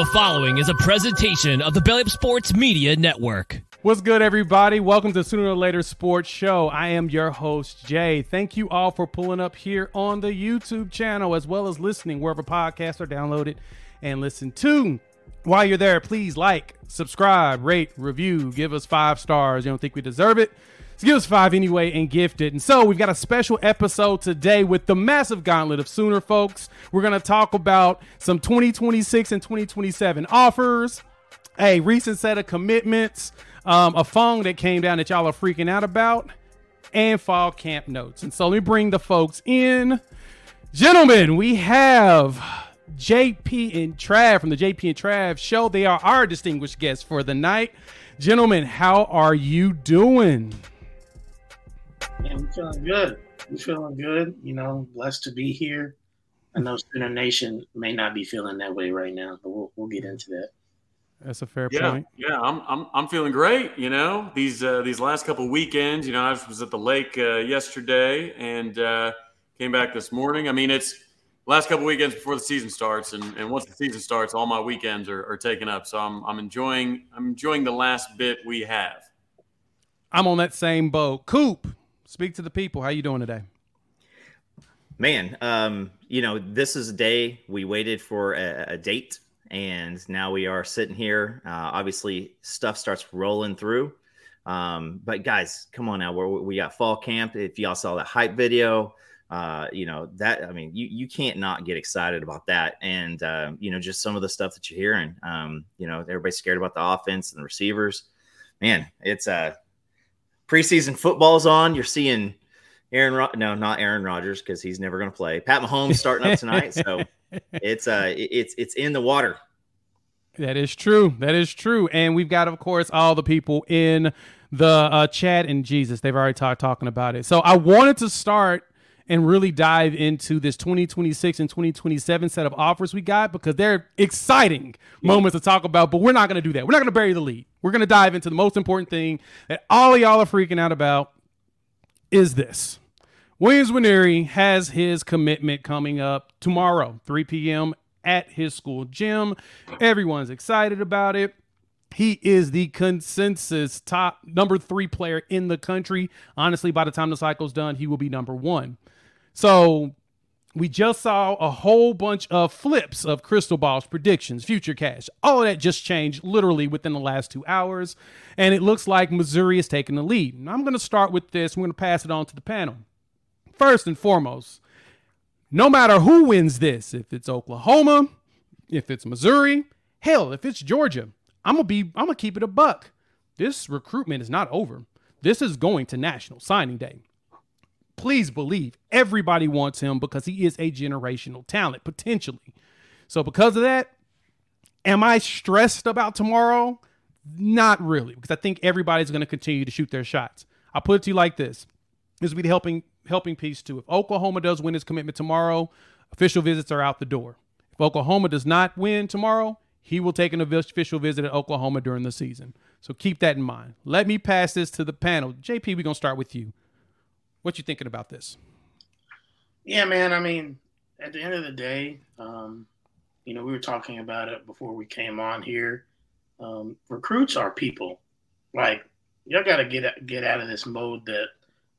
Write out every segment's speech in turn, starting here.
The following is a presentation of the Belly Up Sports Media Network. What's good, everybody? Welcome to Sooner or Later Sports Show. I am your host, Jay. Thank you all for pulling up here on the YouTube channel as well as listening wherever podcasts are downloaded and listened to. While you're there, please like, subscribe, rate, review, give us five stars. You don't think we deserve it? So give us five anyway and gift it. And so we've got a special episode today with the massive gauntlet of Sooner folks. We're going to talk about some 2026 and 2027 offers, a recent set of commitments, um, a phone that came down that y'all are freaking out about, and fall camp notes. And so let me bring the folks in. Gentlemen, we have JP and Trav from the JP and Trav show. They are our distinguished guests for the night. Gentlemen, how are you doing? Yeah, I'm feeling good. I'm feeling good. You know, blessed to be here. I know Sooner Nation may not be feeling that way right now, but we'll we'll get into that. That's a fair yeah, point. Yeah, I'm, I'm I'm feeling great. You know, these uh, these last couple weekends. You know, I was at the lake uh, yesterday and uh, came back this morning. I mean, it's last couple weekends before the season starts, and, and once the season starts, all my weekends are, are taken up. So I'm I'm enjoying I'm enjoying the last bit we have. I'm on that same boat. Coop, speak to the people. How you doing today? Man, um, you know, this is a day we waited for a, a date, and now we are sitting here. Uh, obviously, stuff starts rolling through. Um, but guys, come on now. We're, we got fall camp. If y'all saw that hype video, uh, you know that. I mean, you you can't not get excited about that. And uh, you know, just some of the stuff that you're hearing. Um, you know, everybody's scared about the offense and the receivers. Man, it's uh preseason football's on. You're seeing Aaron, Rod- no, not Aaron Rodgers because he's never going to play. Pat Mahomes starting up tonight, so it's uh, it's it's in the water. That is true. That is true. And we've got, of course, all the people in the uh, chat and Jesus. They've already talked talking about it. So I wanted to start and really dive into this 2026 and 2027 set of offers we got because they're exciting moments to talk about. But we're not going to do that. We're not going to bury the lead. We're going to dive into the most important thing that all of y'all are freaking out about is this. Williams Nwaneri has his commitment coming up tomorrow, 3 p.m. at his school gym. Everyone's excited about it. He is the consensus top number three player in the country. Honestly, by the time the cycle's done, he will be number one. So we just saw a whole bunch of flips of crystal balls, predictions, futurecast. All of that just changed literally within the last two hours. And it looks like Missouri is taking the lead. I'm going to start with this. we're going to pass it on to the panel. First and foremost, no matter who wins this, if it's Oklahoma, if it's Missouri, hell, if it's Georgia, I'm gonna be I'm gonna keep it a buck. This recruitment is not over. This is going to National Signing Day please believe everybody wants him because he is a generational talent potentially. So because of that, am I stressed about tomorrow? Not really, because I think everybody's going to continue to shoot their shots. I'll put it to you like this: this will be the helping helping piece too. If Oklahoma does win his commitment tomorrow, official visits are out the door. If Oklahoma does not win tomorrow, he will take an official visit at Oklahoma during the season. So keep that in mind. Let me pass this to the panel. JP, we're gonna start with you. What you thinking about this? Yeah, man. I mean, at the end of the day, um, you know, we were talking about it before we came on here. Um, recruits are people. Like, y'all got to get get out of this mode that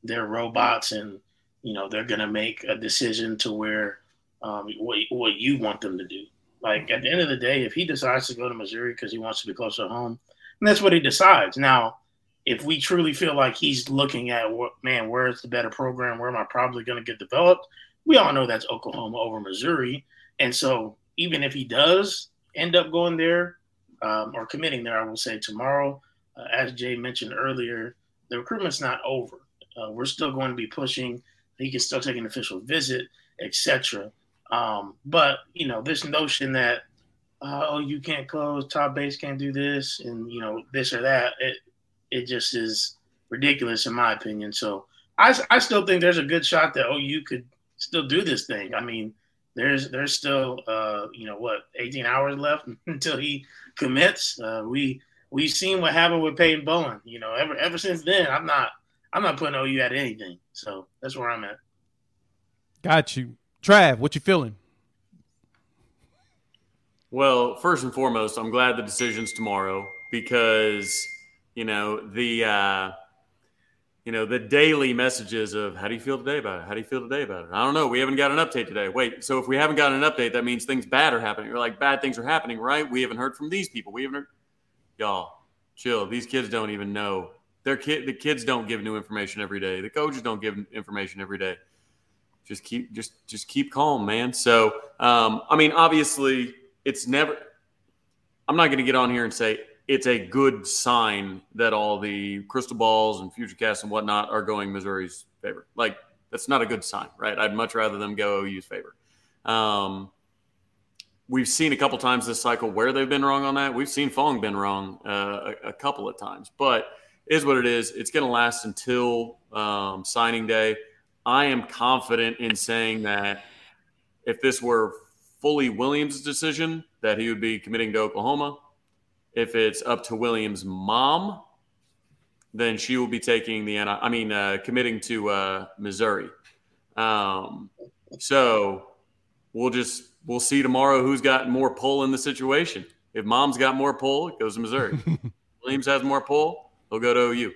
they're robots and you know they're gonna make a decision to where um, what what you want them to do. Like at the end of the day, if he decides to go to Missouri because he wants to be closer to home, and that's what he decides. Now, if we truly feel like he's looking at what man, where's the better program? Where am I probably going to get developed? We all know that's Oklahoma over Missouri, and so even if he does end up going there um, or committing there, I will say tomorrow, uh, as Jay mentioned earlier, the recruitment's not over. Uh, we're still going to be pushing. He can still take an official visit, etc. Um, but you know, this notion that uh, oh, you can't close, Todd Bates can't do this, and you know this or that. It it just is ridiculous in my opinion. So I, I still think there's a good shot that oh you could still do this thing. I mean, there's there's still uh, you know what 18 hours left until he commits. Uh, we we've seen what happened with Peyton Bowen. You know, ever ever since then, I'm not I'm not putting OU at anything. So that's where I'm at. Got you, Trav. What you feeling? Well, first and foremost, I'm glad the decision's tomorrow because you know the uh, you know the daily messages of how do you feel today about it? How do you feel today about it? I don't know. We haven't got an update today. Wait, so if we haven't got an update, that means things bad are happening. You're like bad things are happening, right? We haven't heard from these people. We haven't heard. Y'all, chill. These kids don't even know. Their kid, the kids don't give new information every day. The coaches don't give information every day. Just keep, just, just keep calm, man. So, um, I mean, obviously it's never i'm not going to get on here and say it's a good sign that all the crystal balls and futurecasts and whatnot are going missouri's favor. Like that's not a good sign right? I'd much rather them go ou's favor. Um, we've seen a couple times this cycle where they've been wrong on that. We've seen fong been wrong uh, a, a, couple of times but is what it is. It's going to last until um, signing day. I am confident in saying that if this were fully Williams' decision that he would be committing to Oklahoma. If it's up to Williams' mom, then she will be taking the I mean uh, committing to uh, Missouri. Um, so we'll just we'll see tomorrow who's got more pull in the situation. If mom's got more pull, it goes to Missouri. Williams has more pull, he'll go to OU.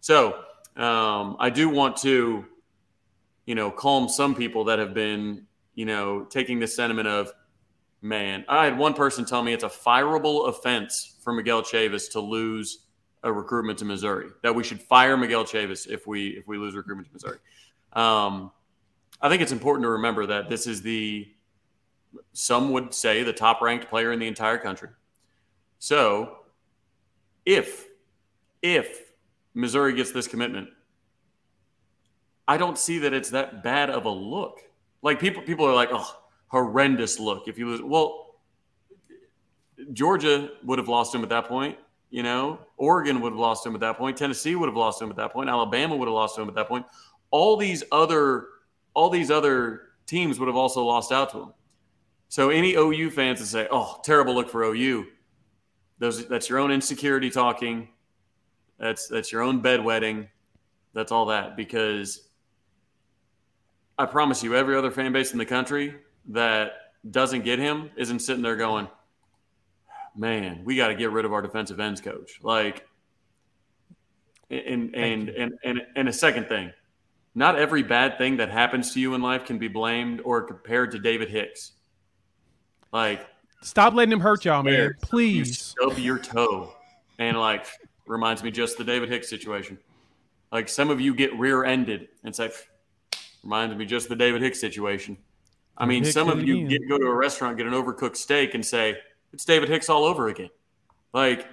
So um, I do want to, you know, calm some people that have been you know, taking the sentiment of, man, I had one person tell me it's a fireable offense for Miguel Chavis to lose a recruitment to Missouri. That we should fire Miguel Chavis if we if we lose recruitment to Missouri. Um, I think it's important to remember that this is the some would say the top ranked player in the entire country. So, if if Missouri gets this commitment, I don't see that it's that bad of a look. Like people, people are like, oh, horrendous look if you lose. Well, Georgia would have lost him at that point. You know, Oregon would have lost him at that point. Tennessee would have lost him at that point. Alabama would have lost him at that point. All these other, all these other teams would have also lost out to him. So any OU fans that say, "Oh, terrible look for OU," those that's your own insecurity talking. That's that's your own bedwetting. That's all that because I promise you, every other fan base in the country that doesn't get him isn't sitting there going, man, we got to get rid of our defensive ends coach. Like, and and, and and and a second thing, not every bad thing that happens to you in life can be blamed or compared to David Hicks. Like, stop letting him hurt y'all, man. Please you stub your toe, and like reminds me just the David Hicks situation. Like some of you get rear-ended and say, Reminds me just the David Hicks situation. I mean, Hicks some of you get, go to a restaurant, get an overcooked steak, and say it's David Hicks all over again. Like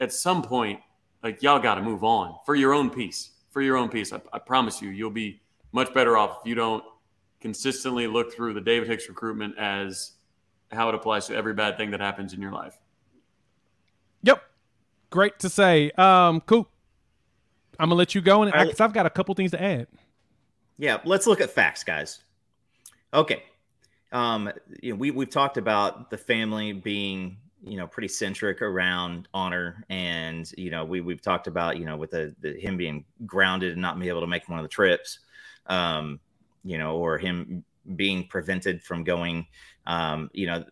at some point, like y'all got to move on for your own peace. For your own peace, I, I promise you, you'll be much better off if you don't consistently look through the David Hicks recruitment as how it applies to every bad thing that happens in your life. Yep. Great to say. Um, cool. I'm gonna let you go, and because I've got a couple things to add. Yeah, let's look at facts, guys. Okay. Um, you know, we we've talked about the family being, you know, pretty centric around honor, and you know, we we've talked about, you know, with the, the him being grounded and not being able to make one of the trips, um, you know, or him being prevented from going. Um, you know,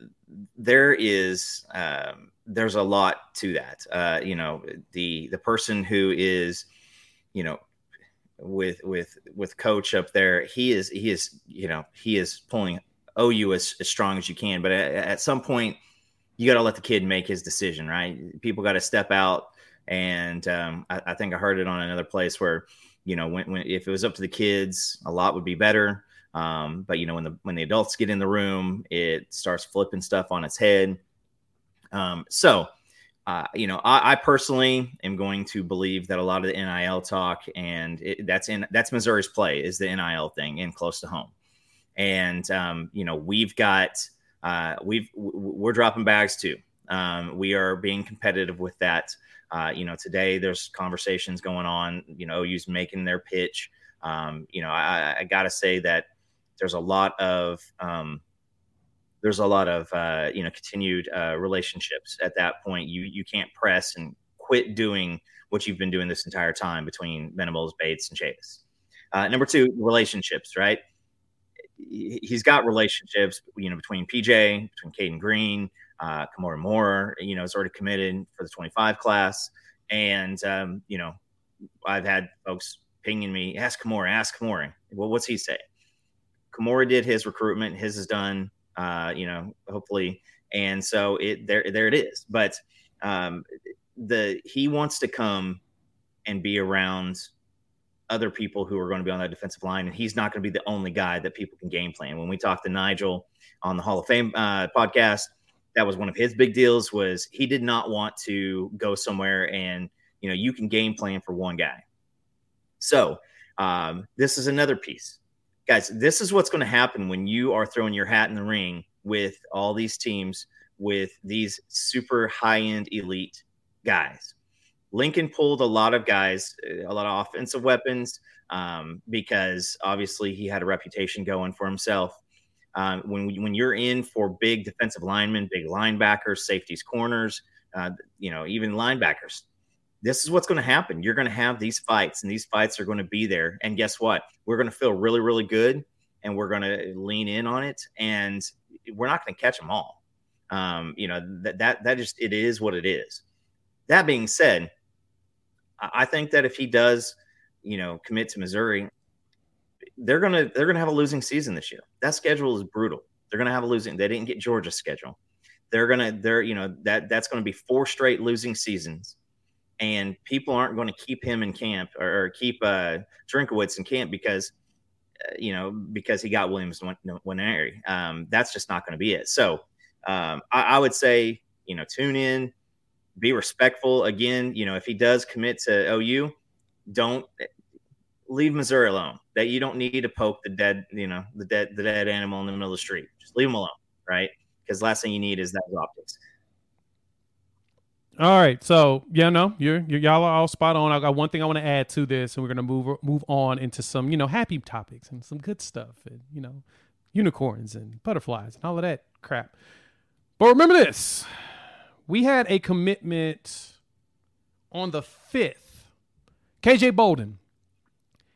there is um, there's a lot to that. Uh, you know, the the person who is, you know, with with with coach up there he is he is you know he is pulling ou as, as strong as you can but at, at some point you got to let the kid make his decision right? People got to step out and um, I, I, think i heard it on another place where you know when, when if it was up to the kids a lot would be better. Um, but you know when the when the adults get in the room it starts flipping stuff on its head. Um, so uh, you know, I, I, personally am going to believe that a lot of the NIL talk and it, that's in that's Missouri's play is the NIL thing in close to home, and um, you know we've got uh, we've we're dropping bags too. Um, we are being competitive with that. Uh, you know, today there's conversations going on. You know, OU's making their pitch. Um, you know, I, I got to say that there's a lot of um, there's a lot of uh, you know continued uh, relationships at that point. You you can't press and quit doing what you've been doing this entire time between Venables, Bates, and Chavis. Uh, number two, relationships. Right, he's got relationships. You know between PJ, between Cayden Green. Uh, Kamora Moore, you know, is already committed for the 25 class. And, um, you know, I've had folks pinging me, ask Kamora, ask Kamora. Well, what's he say? Kamora did his recruitment. His is done, uh, you know, hopefully. And so it there, there it is. But um, the he wants to come and be around other people who are going to be on that defensive line, and he's not going to be the only guy that people can game plan. When we talked to Nigel on the Hall of Fame uh, podcast, that was one of his big deals. Was he did not want to go somewhere and you know you can game plan for one guy. So um, this is another piece, guys. This is what's going to happen when you are throwing your hat in the ring with all these teams with these super high end elite guys. Lincoln pulled a lot of guys, a lot of offensive weapons, um, because obviously he had a reputation going for himself. Um, when when you're in for big defensive linemen, big linebackers, safeties, corners, uh, you know, even linebackers, this is what's going to happen. You're going to have these fights, and these fights are going to be there. And guess what? We're going to feel really, really good, and we're going to lean in on it, and we're not going to catch them all. Um, you know that that that just it is what it is. That being said, I think that if he does, you know, commit to Missouri, they're gonna they're gonna have a losing season this year. That schedule is brutal. They're gonna have a losing. They didn't get Georgia's schedule. They're gonna they're you know that that's gonna be four straight losing seasons, and people aren't going to keep him in camp or, or keep uh, Drinkwitz in camp because uh, you know because he got Williams Nwaneri. Um, that's just not going to be it. So um, I, I would say you know tune in be respectful. Again, you know, if he does commit to OU, don't leave Missouri alone. That you don't need to poke the dead, you know, the dead the dead animal in the middle of the street. Just leave him alone, right? Because last thing you need is that optics. All right, so yeah, no, you're, you're y'all are all spot on. I got one thing I want to add to this, and we're gonna move move on into some you know happy topics and some good stuff, and you know, unicorns and butterflies and all of that crap. But remember this: we had a commitment on the 5th. KJ Bolden.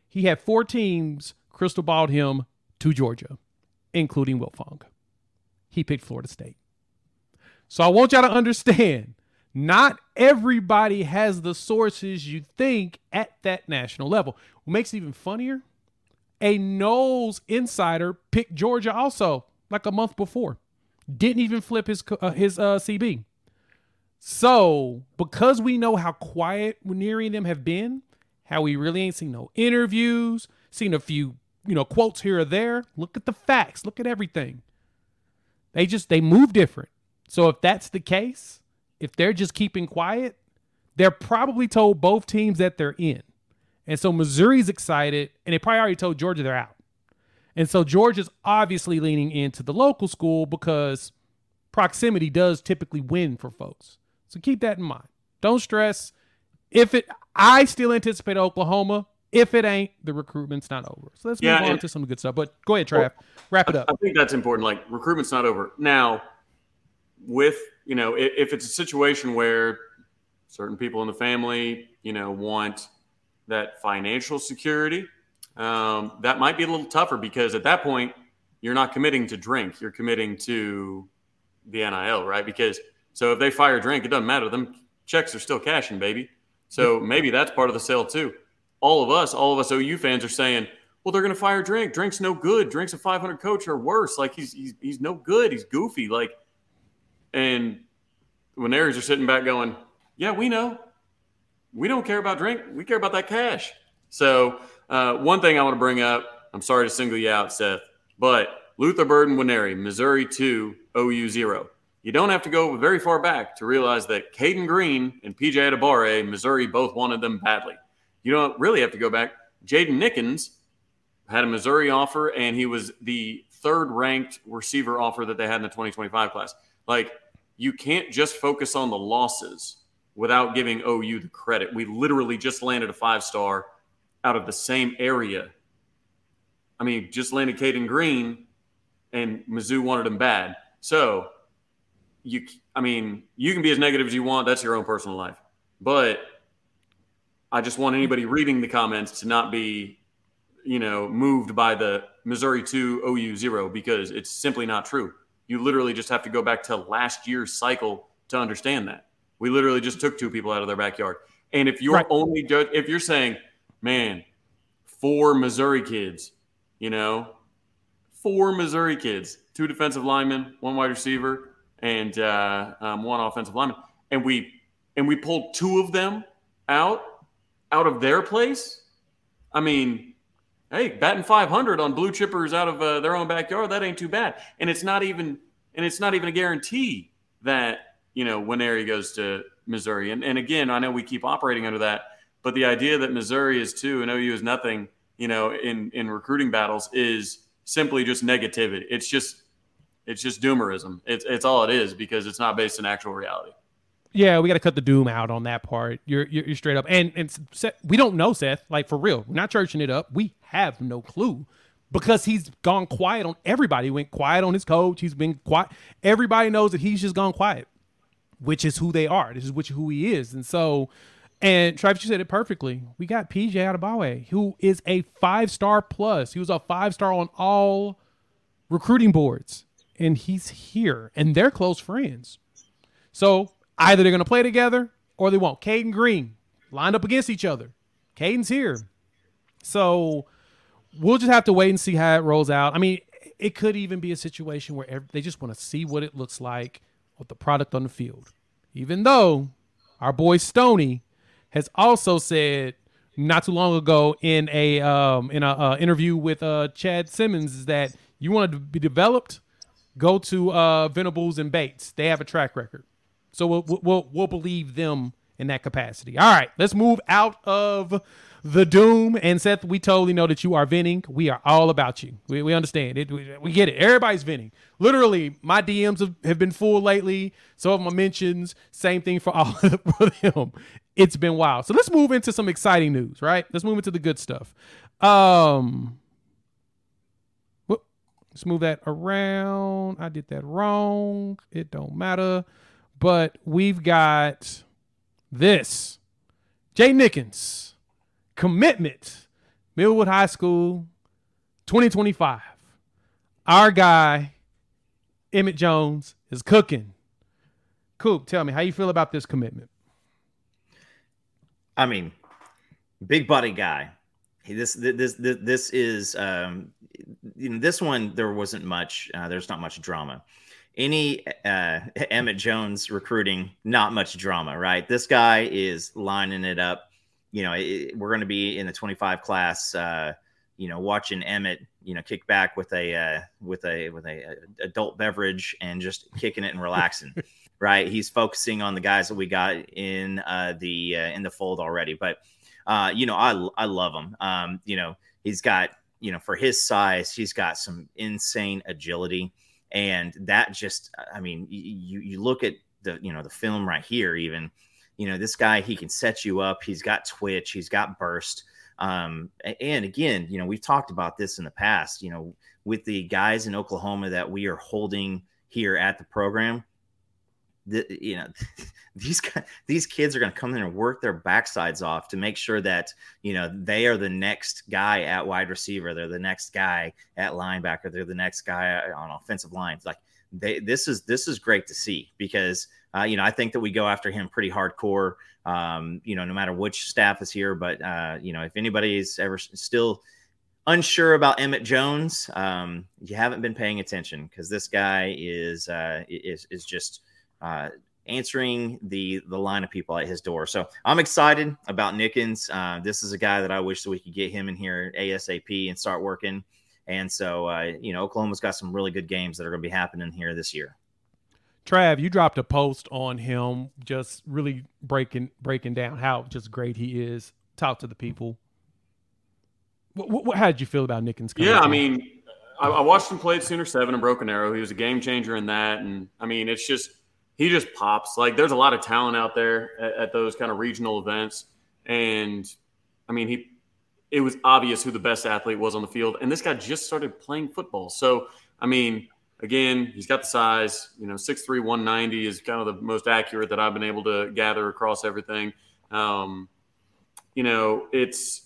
He had four teams crystal balled him to Georgia, including Wiltfong. He picked Florida State. So I want y'all to understand not everybody has the sources you think at that national level. What makes it even funnier, a Knowles insider picked Georgia also like a month before. Didn't even flip his uh, his uh, CB. So, because we know how quiet Nwaneri and them have been, how we really ain't seen no interviews, seen a few, you know, quotes here or there, look at the facts, look at everything. They just they move different. So if that's the case, if they're just keeping quiet, they're probably told both teams that they're in. And so Missouri's excited, and they probably already told Georgia they're out. And so Georgia's obviously leaning into the local school because proximity does typically win for folks. So keep that in mind. Don't stress. If it, I still anticipate Oklahoma. If it ain't, the recruitment's not over. So let's yeah, move on to some good stuff. But go ahead, Trav. Well, Wrap it up. I think that's important. Like recruitment's not over now. With you know, if, if it's a situation where certain people in the family, you know, want that financial security, um, that might be a little tougher because at that point you're not committing to drink, you're committing to the NIL, right? Because so if they fire drink, it doesn't matter. Them checks are still cashing, baby. So maybe that's part of the sale too. All of us, all of us OU fans are saying, well, they're going to fire Drink. Drink's no good. Drink's a 500 coach or worse. Like he's he's, he's no good. He's goofy. Like, and when Aries are sitting back going, yeah, we know. We don't care about Drink. We care about that cash. So uh, one thing I want to bring up. I'm sorry to single you out, Seth, but Luther Burden Nwaneri, Missouri two, OU zero. You don't have to go very far back to realize that Cayden Green and PJ Adebawore, Missouri, both wanted them badly. You don't really have to go back. Jaden Nickens had a Missouri offer, and he was the third ranked receiver offer that they had in the 2025 class. Like, you can't just focus on the losses without giving OU the credit. We literally just landed a five star out of the same area. I mean, just landed Cayden Green, and Mizzou wanted him bad. So you I mean, you can be as negative as you want. That's your own personal life. But I just want anybody reading the comments to not be, you know, moved by the Missouri 2 OU 0 because it's simply not true. you literally just have to go back to last year's cycle to understand that. We literally just took two people out of their backyard. And if you're right. only judge, if you're saying, man, four Missouri kids, you know, four Missouri kids, two defensive linemen, one wide receiver, and uh, um, one offensive lineman, and we and we pulled two of them out out of their place. I mean, hey, batting 500 on blue chippers out of uh, their own backyard, that ain't too bad. And it's not even and it's not even a guarantee that you know Nwaneri goes to Missouri. And and again, I know we keep operating under that, but the idea that Missouri is two and OU is nothing, you know, in in recruiting battles is simply just negativity. It's just it's just doomerism. It's it's all it is because it's not based in actual reality. Yeah, we got to cut the doom out on that part. You're, you're, you're straight up, and and Seth, we don't know Seth like for real. We're not churching it up. We have no clue because he's gone quiet on everybody. He went quiet on his coach. He's been quiet. Everybody knows that he's just gone quiet, which is who they are. This is which who he is, and so. And Travis, you said it perfectly. We got PJ Adebawore, who is a five star plus. He was a five star on all recruiting boards, and he's here, and they're close friends. So Either they're going to play together or they won't. Cayden Green lined up against each other. Cayden's here. So we'll just have to wait and see how it rolls out. I mean, it could even be a situation where they just want to see what it looks like with the product on the field. Even though our boy Stony has also said not too long ago in a um, in a uh, interview with uh, Chad Simmons that you want to be developed, go to uh, Venables and Bates. They have a track record. So we'll, we'll, we'll believe them in that capacity. All right, let's move out of the doom. And Seth, we totally know that you are venting. We are all about you. We, we understand it. We, we get it. Everybody's venting. Literally, my DMs have, have been full lately. Some of my mentions, same thing for all of them. It's been wild. So let's move into some exciting news, right? Let's move into the good stuff. Um, let's move that around. I did that wrong. It don't matter. But we've got this Jay Nickens commitment, Millwood High School 2025. Our guy, Emmett Jones, is cooking. Coop, tell me how you feel about this commitment. I mean, big body guy. This this this this is um, you know this one there wasn't much. Uh, there's not much drama any uh, Emmett Jones recruiting, not much drama, right? This guy is lining it up. You know, it, we're going to be in the 25 class. Uh, you know, watching Emmett, you know, kick back with a uh, with a with a, a adult beverage and just kicking it and relaxing, right? He's focusing on the guys that we got in uh, the uh, in the fold already. But uh, you know, I I love him. Um, you know, he's got you know for his size, he's got some insane agility. And that just i mean you you look at the you know the film right here even you know this guy he can set you up. He's got twitch. He's got burst. Um, and again you know we've talked about this in the past you know with the guys in oklahoma that we are holding here at the program the, you know these these kids are going to come in and work their backsides off to make sure that you know they are the next guy at wide receiver they're the next guy at linebacker they're the next guy on offensive lines like they this is this is great to see because uh, you know I think that we go after him pretty hardcore um, you know no matter which staff is here but uh, you know if anybody's ever still unsure about Emmett Jones um, you haven't been paying attention because this guy is uh, is is just uh, answering the the line of people at his door. So I'm excited about Nickens. Uh, this is a guy that I wish that we could get him in here ASAP and start working. And so, uh, you know, Oklahoma's got some really good games that are going to be happening here this year. Trav, you dropped a post on him, just really breaking breaking down how just great he is. Talk to the people. What, what, how did you feel about Nickens? Yeah, I mean, I, I watched him play at Sooner Seven and Broken Arrow. He was a game changer in that, and I mean, it's just he just pops. Like there's a lot of talent out there at, at, those kind of regional events, and I mean he. It was obvious who the best athlete was on the field, and this guy just started playing football. So I mean, again, he's got the size. You know, 6'3", 190 is kind of the most accurate that I've been able to gather across everything. Um, you know, it's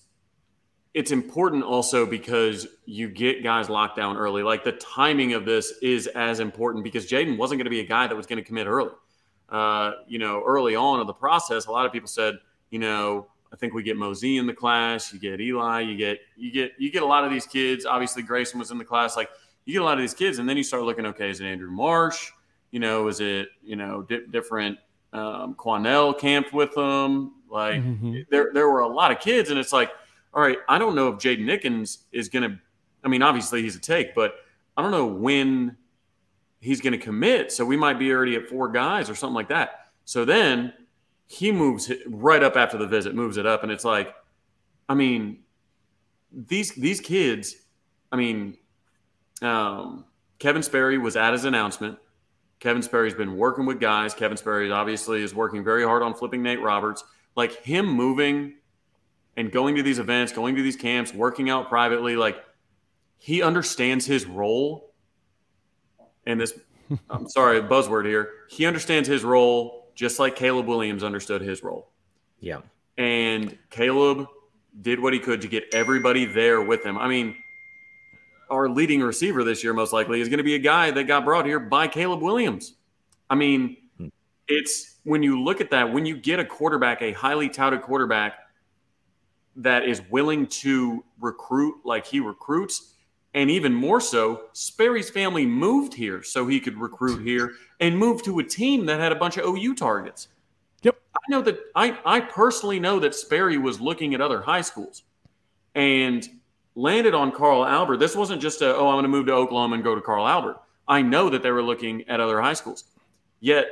it's important also because you get guys locked down early. Like the timing of this is as important because Jaden wasn't going to be a guy that was going to commit early. Uh, you know, early on in the process, a lot of people said, you know, I think we get Mosey in the class, you get Eli, you get you get you get a lot of these kids. Obviously, Grayson was in the class. Like you get a lot of these kids, and then you start looking, okay, is it Andrew Marsh? You know, is it you know di- different um, Quanell camped with them? Like mm-hmm. there there were a lot of kids, and it's like all right, I don't know if Jaden Nickens is going to, I mean, obviously he's a take, but I don't know when he's going to commit. So we might be already at four guys or something like that. So then he moves right up after the visit, moves it up. And it's like, I mean, these, these kids, I mean, um, Kevin Sperry was at his announcement. Kevin Sperry's been working with guys. Kevin Sperry obviously is working very hard on flipping Nate Roberts. Like him moving and going to these events, going to these camps, working out privately, like he understands his role. And this, I'm sorry, buzzword here. He understands his role just like Caleb Williams understood his role. Yeah. And Caleb did what he could to get everybody there with him. I mean, our leading receiver this year, most likely, is going to be a guy that got brought here by Caleb Williams. I mean, hmm. it's when you look at that, when you get a quarterback, a highly touted quarterback that is willing to recruit like he recruits. And even more so, Sperry's family moved here so he could recruit here and move to a team that had a bunch of OU targets. Yep. I know that I, I personally know that Sperry was looking at other high schools and landed on Carl Albert. This wasn't just a, oh, I'm going to move to Oklahoma and go to Carl Albert. I know that they were looking at other high schools. Yet,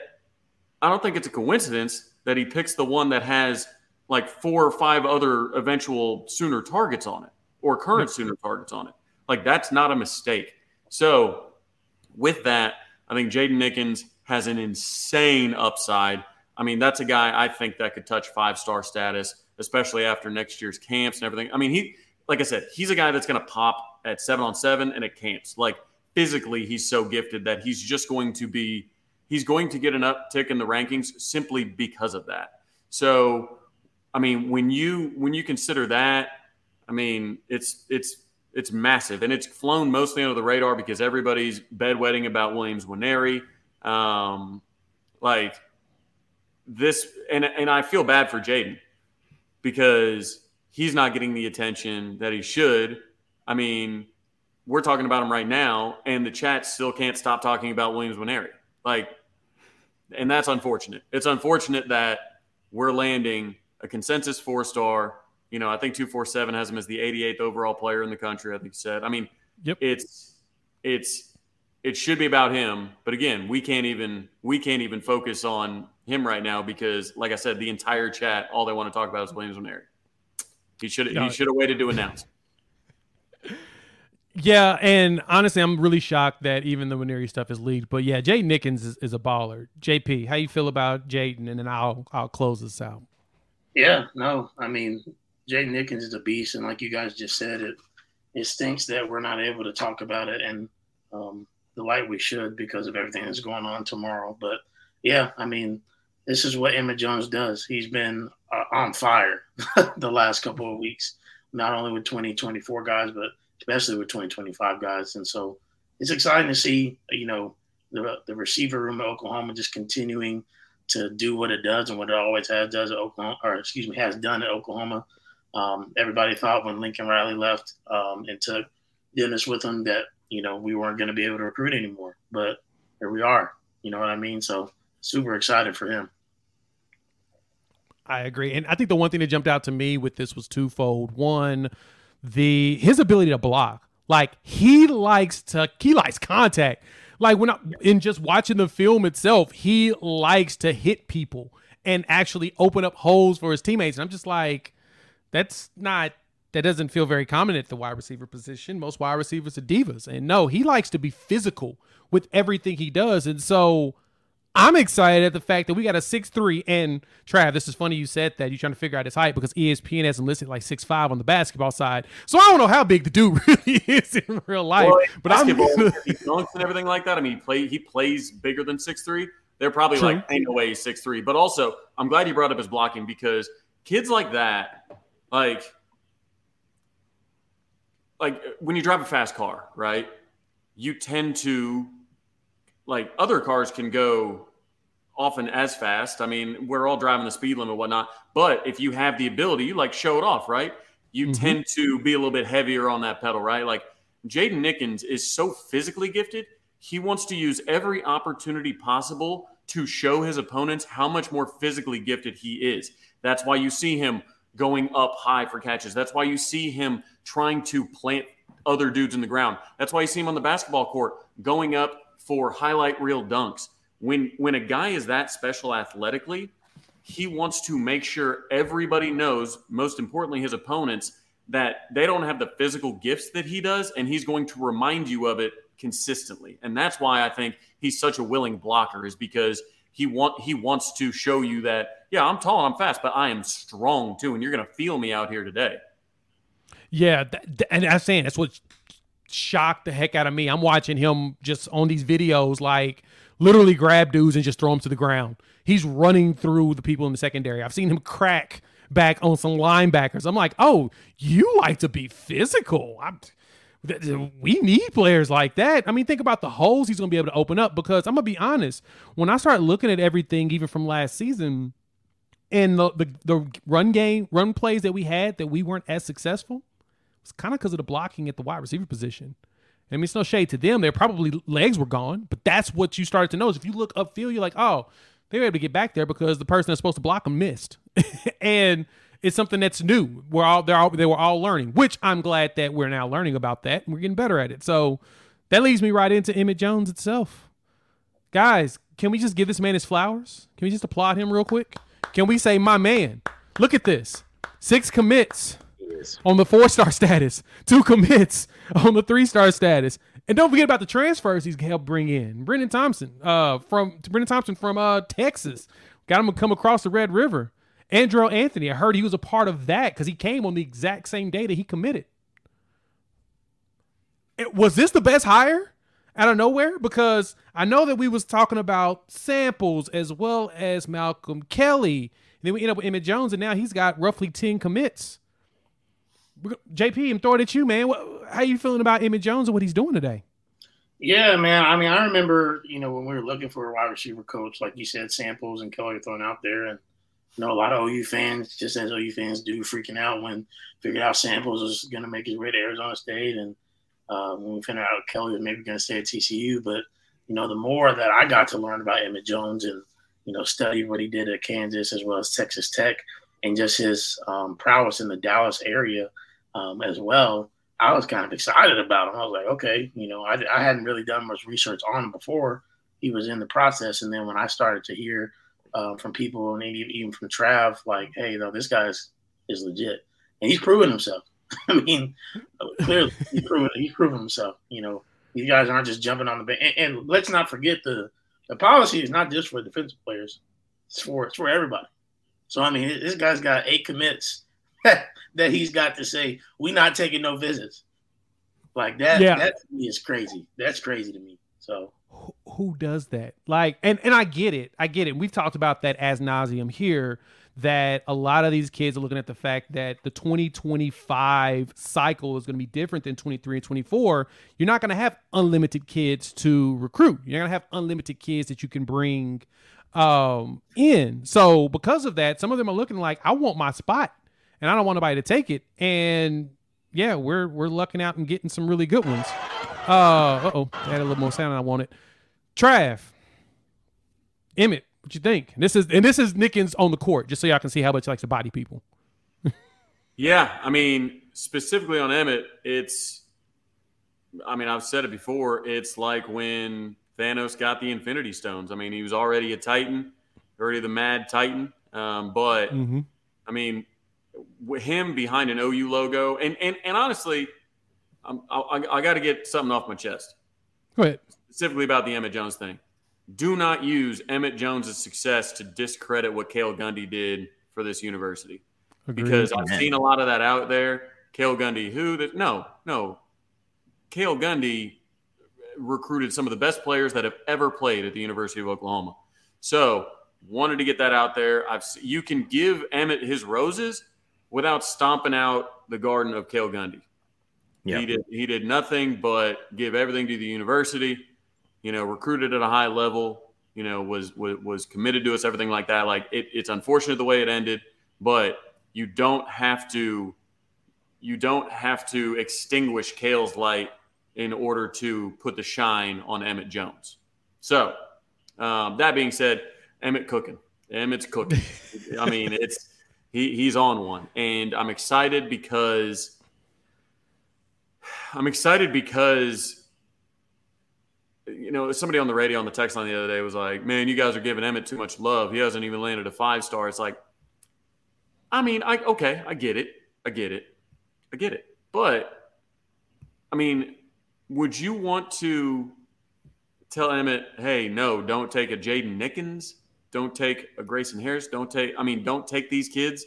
I don't think it's a coincidence that he picks the one that has like four or five other eventual Sooner targets on it or current Sooner targets on it. Like that's not a mistake. So with that, I think Jaden Nickens has an insane upside. I mean, that's a guy I think that could touch five star status, especially after next year's camps and everything. I mean, he, like I said, he's a guy that's going to pop at seven on seven and at camps. Like physically, he's so gifted that he's just going to be, he's going to get an uptick in the rankings simply because of that. So I mean, when you when you consider that, I mean, it's it's it's massive, and it's flown mostly under the radar because everybody's bedwetting about Williams Nwaneri. Um, like this, and and I feel bad for Jaden because he's not getting the attention that he should. I mean, we're talking about him right now, and the chat still can't stop talking about Williams Nwaneri. Like, and that's unfortunate. It's unfortunate that we're landing a consensus four star. You know, I think 247 has him as the 88th overall player in the country, I think he said. I mean, yep. it's it's it should be about him, but again, we can't even we can't even focus on him right now because like I said, the entire chat all they want to talk about is Williams and Nwaneri. He should he should have waited to announce. Yeah, and honestly, I'm really shocked that even the Nwaneri stuff is leaked. But yeah, Jay Nickens is, is, a baller. JP, how you feel about Jaden? And then I'll I'll close this out. Yeah, no, I mean, Jay Nickens is a beast, and like you guys just said, it it stinks that we're not able to talk about it and um, the light we should because of everything that's going on tomorrow. But yeah, I mean, this is what Emmett Jones does. He's been uh, on fire the last couple of weeks, not only with 2024 guys, but especially with 2025 guys. And so it's exciting to see, you know, the, the receiver room at Oklahoma just continuing – to do what it does and what it always has does at Oklahoma, or excuse me, has done at Oklahoma. Um, everybody thought when Lincoln Riley left um, and took Dennis with him that you know we weren't going to be able to recruit anymore, but here we are. You know what I mean? So super excited for him. I agree, and I think the one thing that jumped out to me with this was twofold. One, the his ability to block. Like he likes to he likes contact. Like when I, in just watching the film itself, he likes to hit people and actually open up holes for his teammates. And I'm just like, that's not that doesn't feel very common at the wide receiver position. Most wide receivers are divas. And no, he likes to be physical with everything he does. And so I'm excited at the fact that we got a six three and Trav, this is funny you said that. You're trying to figure out his height because ESPN has him listed like six five on the basketball side. So I don't know how big the dude really is in real life. Well, but I'm he dunks and everything like that. I mean, he play he plays bigger than six three. They're probably True. like, ain't no way he's six three. But also, I'm glad you brought up his blocking because kids like that, like like when you drive a fast car, right? You tend to like other cars can go often as fast. I mean, we're all driving the speed limit, whatnot. But if you have the ability, you like show it off, right? You mm-hmm. tend to be a little bit heavier on that pedal, right? Like Jaden Nickens is so physically gifted. He wants to use every opportunity possible to show his opponents how much more physically gifted he is. That's why you see him going up high for catches. That's why you see him trying to plant other dudes in the ground. That's why you see him on the basketball court going up for highlight reel dunks. When when a guy is that special athletically, he wants to make sure everybody knows, most importantly his opponents, that they don't have the physical gifts that he does and he's going to remind you of it consistently. And that's why I think he's such a willing blocker is because he want he wants to show you that yeah, I'm tall, I'm fast, but I am strong too and you're going to feel me out here today. Yeah, and I'm saying that's what shocked the heck out of me. I'm watching him just on these videos, like literally grab dudes and just throw them to the ground. He's running through the people in the secondary. I've seen him crack back on some linebackers. I'm like, oh, you like to be physical. I'm, we need players like that. I mean, think about the holes he's going to be able to open up because I'm going to be honest. When I start looking at everything, even from last season, and the, the, the run game, run plays that we had that we weren't as successful, it's kind of because of the blocking at the wide receiver position. I mean, it's no shade to them. Their probably legs were gone, but that's what you started to notice. If you look upfield, you're like, oh, they were able to get back there because the person that's supposed to block them missed, and it's something that's new. We're all they're all they were all learning, which I'm glad that we're now learning about that and we're getting better at it. So that leads me right into Emmett Jones itself, guys. Can we just give this man his flowers? Can we just applaud him real quick? Can we say, my man, look at this, six commits on the four star status, two commits on the three star status. And don't forget about the transfers he's helped bring in. Brenen Thompson, uh, from Brenen Thompson from uh Texas, got him to come across the Red River. Andrel Anthony, I heard he was a part of that because he came on the exact same day that he committed. It, was this the best hire out of nowhere? Because I know that we was talking about samples as well as Malcolm Kelly. And then we end up with Emmett Jones, and now he's got roughly 10 commits. JP, I'm throwing it at you, man. How you feeling about Emmett Jones and what he's doing today? Yeah, man. I mean, I remember, you know, when we were looking for a wide receiver coach, like you said, samples and Kelly thrown out there, and you know, a lot of OU fans, just as OU fans do, freaking out when figured out Samples was going to make his way to Arizona State, and uh, when we found out Kelly was maybe going to stay at TCU. But you know, the more that I got to learn about Emmett Jones and you know, study what he did at Kansas as well as Texas Tech, and just his um, prowess in the Dallas area um, as well. I was kind of excited about him. I was like, okay, you know, I, I hadn't really done much research on him before he was in the process. And then when I started to hear uh, from people and even from Trav, like, hey, you know, this guy is, is legit. And he's proven himself. I mean, clearly, he's proven, he's proven himself. You know, these guys aren't just jumping on the bench. And, and let's not forget the, the policy is not just for defensive players, it's for, it's for everybody. So, I mean, this guy's got eight commits that he's got to say, we're not taking no visits. Like that, yeah. that to me is crazy. That's crazy to me. So who, who does that? Like, and and I get it. I get it. We've talked about that as nauseum here. That a lot of these kids are looking at the fact that the 2025 cycle is going to be different than 23 and 24. You're not going to have unlimited kids to recruit. You're going to have unlimited kids that you can bring um, in. So because of that, some of them are looking like, I want my spot and I don't want nobody to take it. And yeah, we're we're lucking out and getting some really good ones. Uh oh, had a little more sound than I wanted. Trav, Emmett, what you think? This is and this is Nickens on the court, just so y'all can see how much he likes to body people. yeah, I mean specifically on Emmett, it's. I mean, I've said it before. It's like when Thanos got the Infinity Stones. I mean, he was already a Titan, already the Mad Titan. Um, but mm-hmm. I mean, him behind an OU logo, and and and honestly, I'm, I, I got to get something off my chest. Go ahead. Specifically about the Emmett Jones thing. Do not use Emmett Jones's success to discredit what Cale Gundy did for this university, Agreed. because I've seen a lot of that out there. Cale Gundy, who that? No, no. Cale Gundy recruited some of the best players that have ever played at the University of Oklahoma. So wanted to get that out there. I've you can give Emmett his roses without stomping out the garden of Cale Gundy. He did he did nothing but give everything to the university. You know, recruited at a high level. You know, was was, was committed to us, everything like that. Like it, it's unfortunate the way it ended, but you don't have to you don't have to extinguish Cale's light in order to put the shine on Emmett Jones. So, um, that being said, Emmett cooking. Emmett's cooking. I mean, it's he, he's on one, and I'm excited because I'm excited because you know somebody on the radio on the text line the other day was like, "Man, you guys are giving Emmett too much love. He hasn't even landed a five star." It's like, I mean, I okay, I get it, I get it, I get it, but I mean, would you want to tell Emmett, "Hey, no, don't take a Jaden Nickens, don't take a Grayson Harris, don't take, I mean, don't take these kids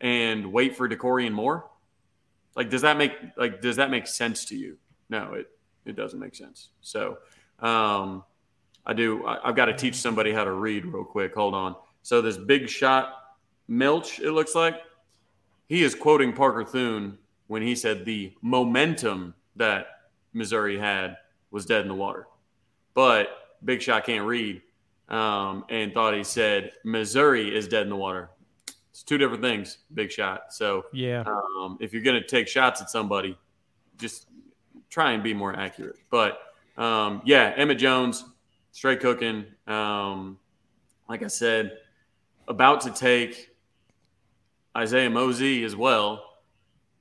and wait for Dakorien Moore"? Like, does that make like does that make sense to you? No, it it doesn't make sense. So, um, I do. I, have got to teach somebody how to read real quick. Hold on. So this big shot Milch, it looks like he is quoting Parker Thune when he said the momentum that Missouri had was dead in the water. But Big Shot can't read um, and thought he said Missouri is dead in the water. It's two different things, big shot. So yeah, um, if you're going to take shots at somebody, just try and be more accurate. But um, yeah, Emmett Jones, straight cooking. Um, like I said, about to take Isaiah Mozee as well.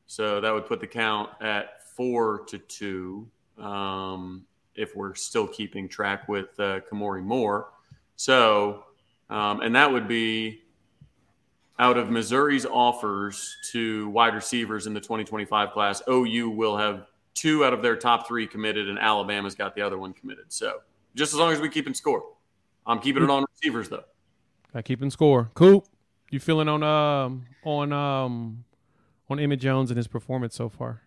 So that would put the count at four to two um, if we're still keeping track with uh, Kamori Moore. So, um, and that would be out of Missouri's offers to wide receivers in the 2025 class, OU will have two out of their top three committed, and Alabama's got the other one committed. So just as long as we keep in score, I'm keeping it on receivers though. I keep in score. Cool. You feeling on um on um on Emmett Jones and his performance so far?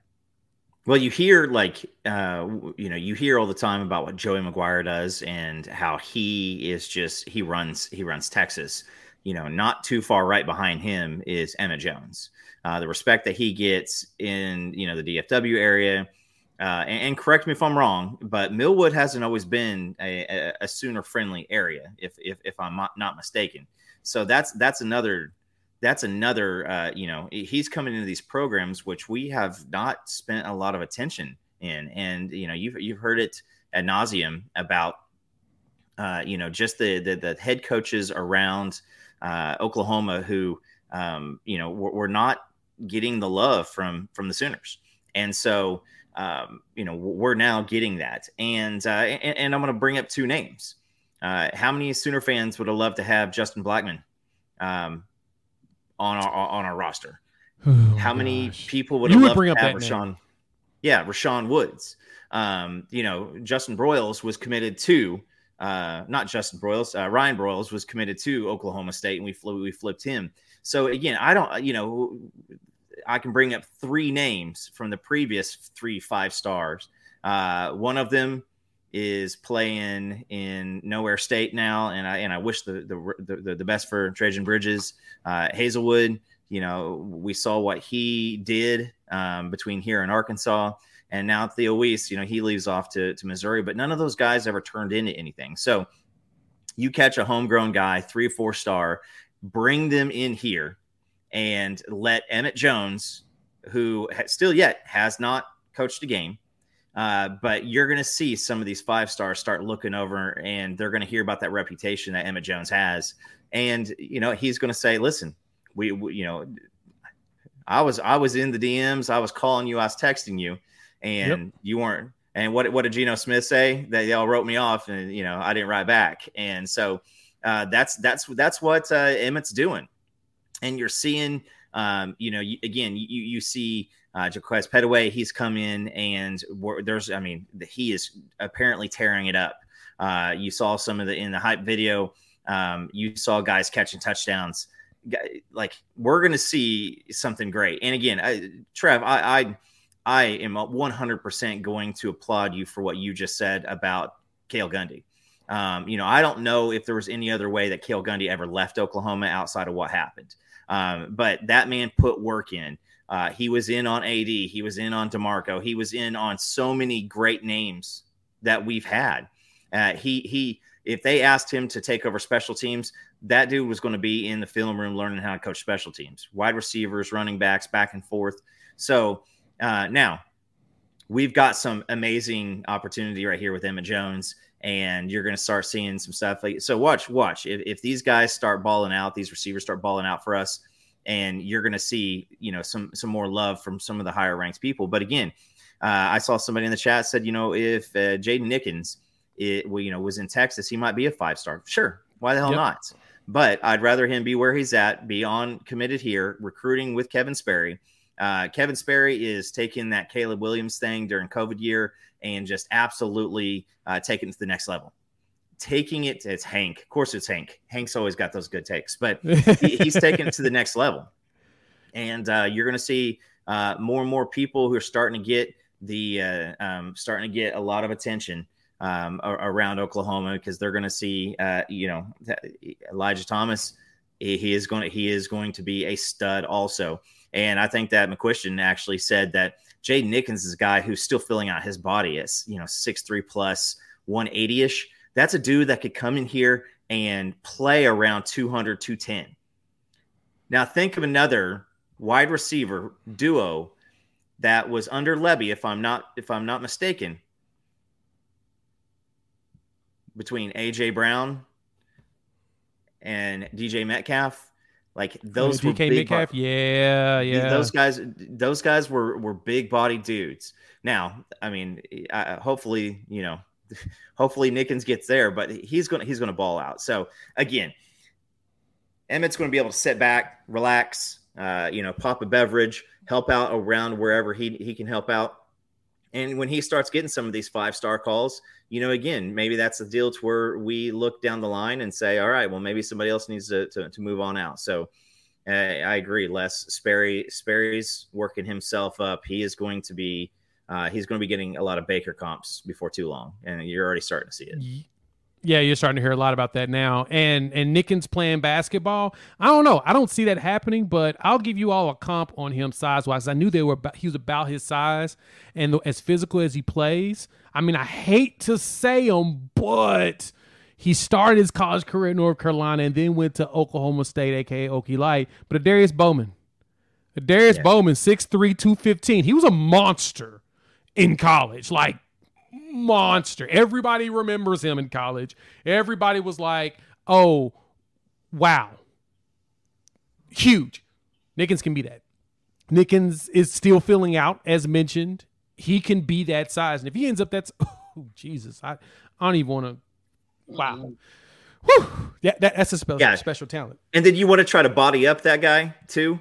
Well, you hear like uh, you know you hear all the time about what Joey McGuire does and how he is just he runs he runs Texas you know, not too far right behind him is Emmett Jones. Uh, the respect that he gets in, you know, the DFW area. Uh, and, and, correct me if I'm wrong, but Millwood hasn't always been a, a, a Sooner friendly area, if, if, if I'm not mistaken. So that's that's another that's another uh, you know he's coming into these programs which we have not spent a lot of attention in, and you know you've you've heard it ad nauseum about uh, you know just the, the the head coaches around uh, Oklahoma who um, you know were, were, not getting the love from from the Sooners, and so um, you know we're now getting that. And uh, and, and, I'm going to bring up two names. Uh, how many Sooner fans would have loved to have Justin Blackmon um, on our on our roster? Oh, how many gosh. people would have loved to have Rashaun? Name. Yeah, Rashaun Woods. Um, you know, Justin Broyles was committed to uh, not Justin Broyles, uh, Ryan Broyles was committed to Oklahoma State, and we flew, we flipped him. So again, I don't, you know, I can bring up three names from the previous three five stars. Uh, one of them is playing in Nowhere State now, and I and I wish the the the, the best for Trejan Bridges, uh, Haselwood. You know, we saw what he did um, between here and Arkansas. And now Theo Wease, you know, he leaves off to, to Missouri, but none of those guys ever turned into anything. So you catch a homegrown guy, three or four star, bring them in here and let Emmett Jones, who still yet has not coached a game, uh, but you're going to see some of these five stars start looking over and they're going to hear about that reputation that Emmett Jones has. And, you know, he's going to say, listen, we, we, you know, I was, I was in the DMs. I was calling you. I was texting you and yep. you weren't. And what what did Geno Smith say? That y'all wrote me off, and you know I didn't write back. And so uh, that's that's that's what uh, Emmett's doing. And you're seeing, um, you know, you, again, you you see uh, Jaquaize Pettaway. He's come in, and there's, I mean, he is apparently tearing it up. Uh, you saw some of the in the hype video. Um, you saw guys catching touchdowns. Like we're going to see something great. And again, I, Trev, I, I I am 100% going to applaud you for what you just said about Cale Gundy. Um, you know, I don't know if there was any other way that Cale Gundy ever left Oklahoma outside of what happened. Um, but that man put work in. Uh, he was in on AD. He was in on Demarco. He was in on so many great names that we've had. Uh, he he. If they asked him to take over special teams, that dude was going to be in the film room learning how to coach special teams, wide receivers, running backs, back and forth. So uh, now we've got some amazing opportunity right here with Emmett Jones, and you're going to start seeing some stuff. Like, so watch, watch. If, if these guys start balling out, these receivers start balling out for us, and you're going to see, you know, some some more love from some of the higher ranked people. But again, uh, I saw somebody in the chat said, you know, if uh, Jaden Nickens, it, well, you know, was in Texas, he might be a five star. Sure, why the hell yep. not? But I'd rather him be where he's at, be on committed here, recruiting with Kevin Sperry uh, Kevin Sperry is taking that Caleb Williams thing during COVID year and just absolutely uh, taking it to the next level. Taking it, it's Hank. Of course, it's Hank. Hank's always got those good takes, but he, he's taking it to the next level. And uh, you're going to see uh, more and more people who are starting to get the uh, um, starting to get a lot of attention um, around Oklahoma because they're going to see, uh, you know, Elijah Thomas. He is going to he is going to be a stud also. And I think that McCuistion actually said that Jaden Nickens is a guy who's still filling out his body as, you know, six three plus 180 ish. That's a dude that could come in here and play around 200, 210. Now, think of another wide receiver duo that was under Levy, if I'm not if I'm not mistaken, between AJ Brown and DJ Metcalf. Like oh, those DK Metcalf, yeah, yeah. Those guys, those guys were were big body dudes. Now, I mean, I, hopefully, you know, hopefully Nickens gets there, but he's gonna he's gonna ball out. So again, Emmett's to be able to sit back, relax, uh, you know, pop a beverage, help out around wherever he he can help out. And when he starts getting some of these five star calls, you know, again, maybe that's the deal to where we look down the line and say, all right, well, maybe somebody else needs to, to, to move on out. So uh, I agree. Les Sperry, Sperry's working himself up. He is going to be, uh, he's going to be getting a lot of Baker comps before too long. And you're already starting to see it. Yeah, you're starting to hear a lot about that now. And and Nickens playing basketball. I don't know. I don't see that happening, but I'll give you all a comp on him size wise. I knew they were about, he was about his size and as physical as he plays. I mean, I hate to say him, but he started his college career at North Carolina and then went to Oklahoma State, aka Okie Light. But Darius Bowman, Darius yeah. Bowman, 6'3", 215. He was a monster in college. Like monster. Everybody remembers him in college. Everybody was like, oh, wow. Huge. Nickens can be that. Nickens is still filling out, as mentioned. He can be that size. And if he ends up that's oh Jesus, I, I don't even want to wow. Whew. Yeah, that, that's a special, yeah. special talent. And then you want to try to body up that guy too?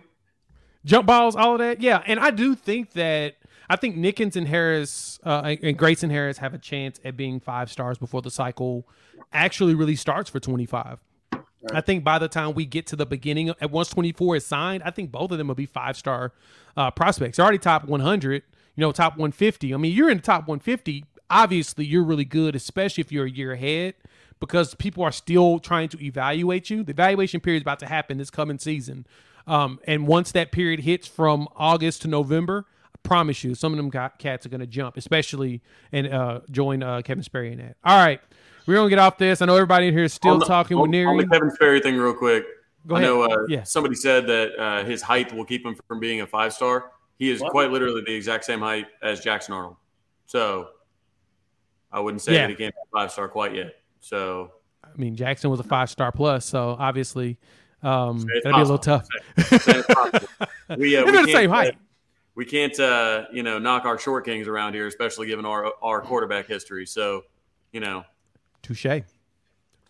Jump balls, all of that. Yeah. And I do think that I think Nickens and Harris uh, and Grayson Harris have a chance at being five stars before the cycle actually really starts for 25. Right. I think by the time we get to the beginning, at once 24 is signed, I think both of them will be five star uh, prospects. They're already top 100, you know, top 150. I mean, you're in the top 150. Obviously, you're really good, especially if you're a year ahead because people are still trying to evaluate you. The evaluation period is about to happen this coming season. Um, and once that period hits from August to November, promise you, some of them got cats are going to jump, especially and uh, join uh, Kevin Sperry in that. All right, we're gonna get off this. I know everybody in here is still the, talking on, Nwaneri. On the Kevin Sperry thing, real quick. Go I know uh, yeah. somebody said that uh, his height will keep him from being a five star. He is what? quite literally the exact same height as Jackson Arnold. So I wouldn't say yeah. that he can't be a five star quite yet. So I mean, Jackson was a five star plus, so obviously um, that'd be a little tough. we, uh, we the same height we can't uh, you know knock our short kings around here, especially given our our quarterback history. So, you know, touche.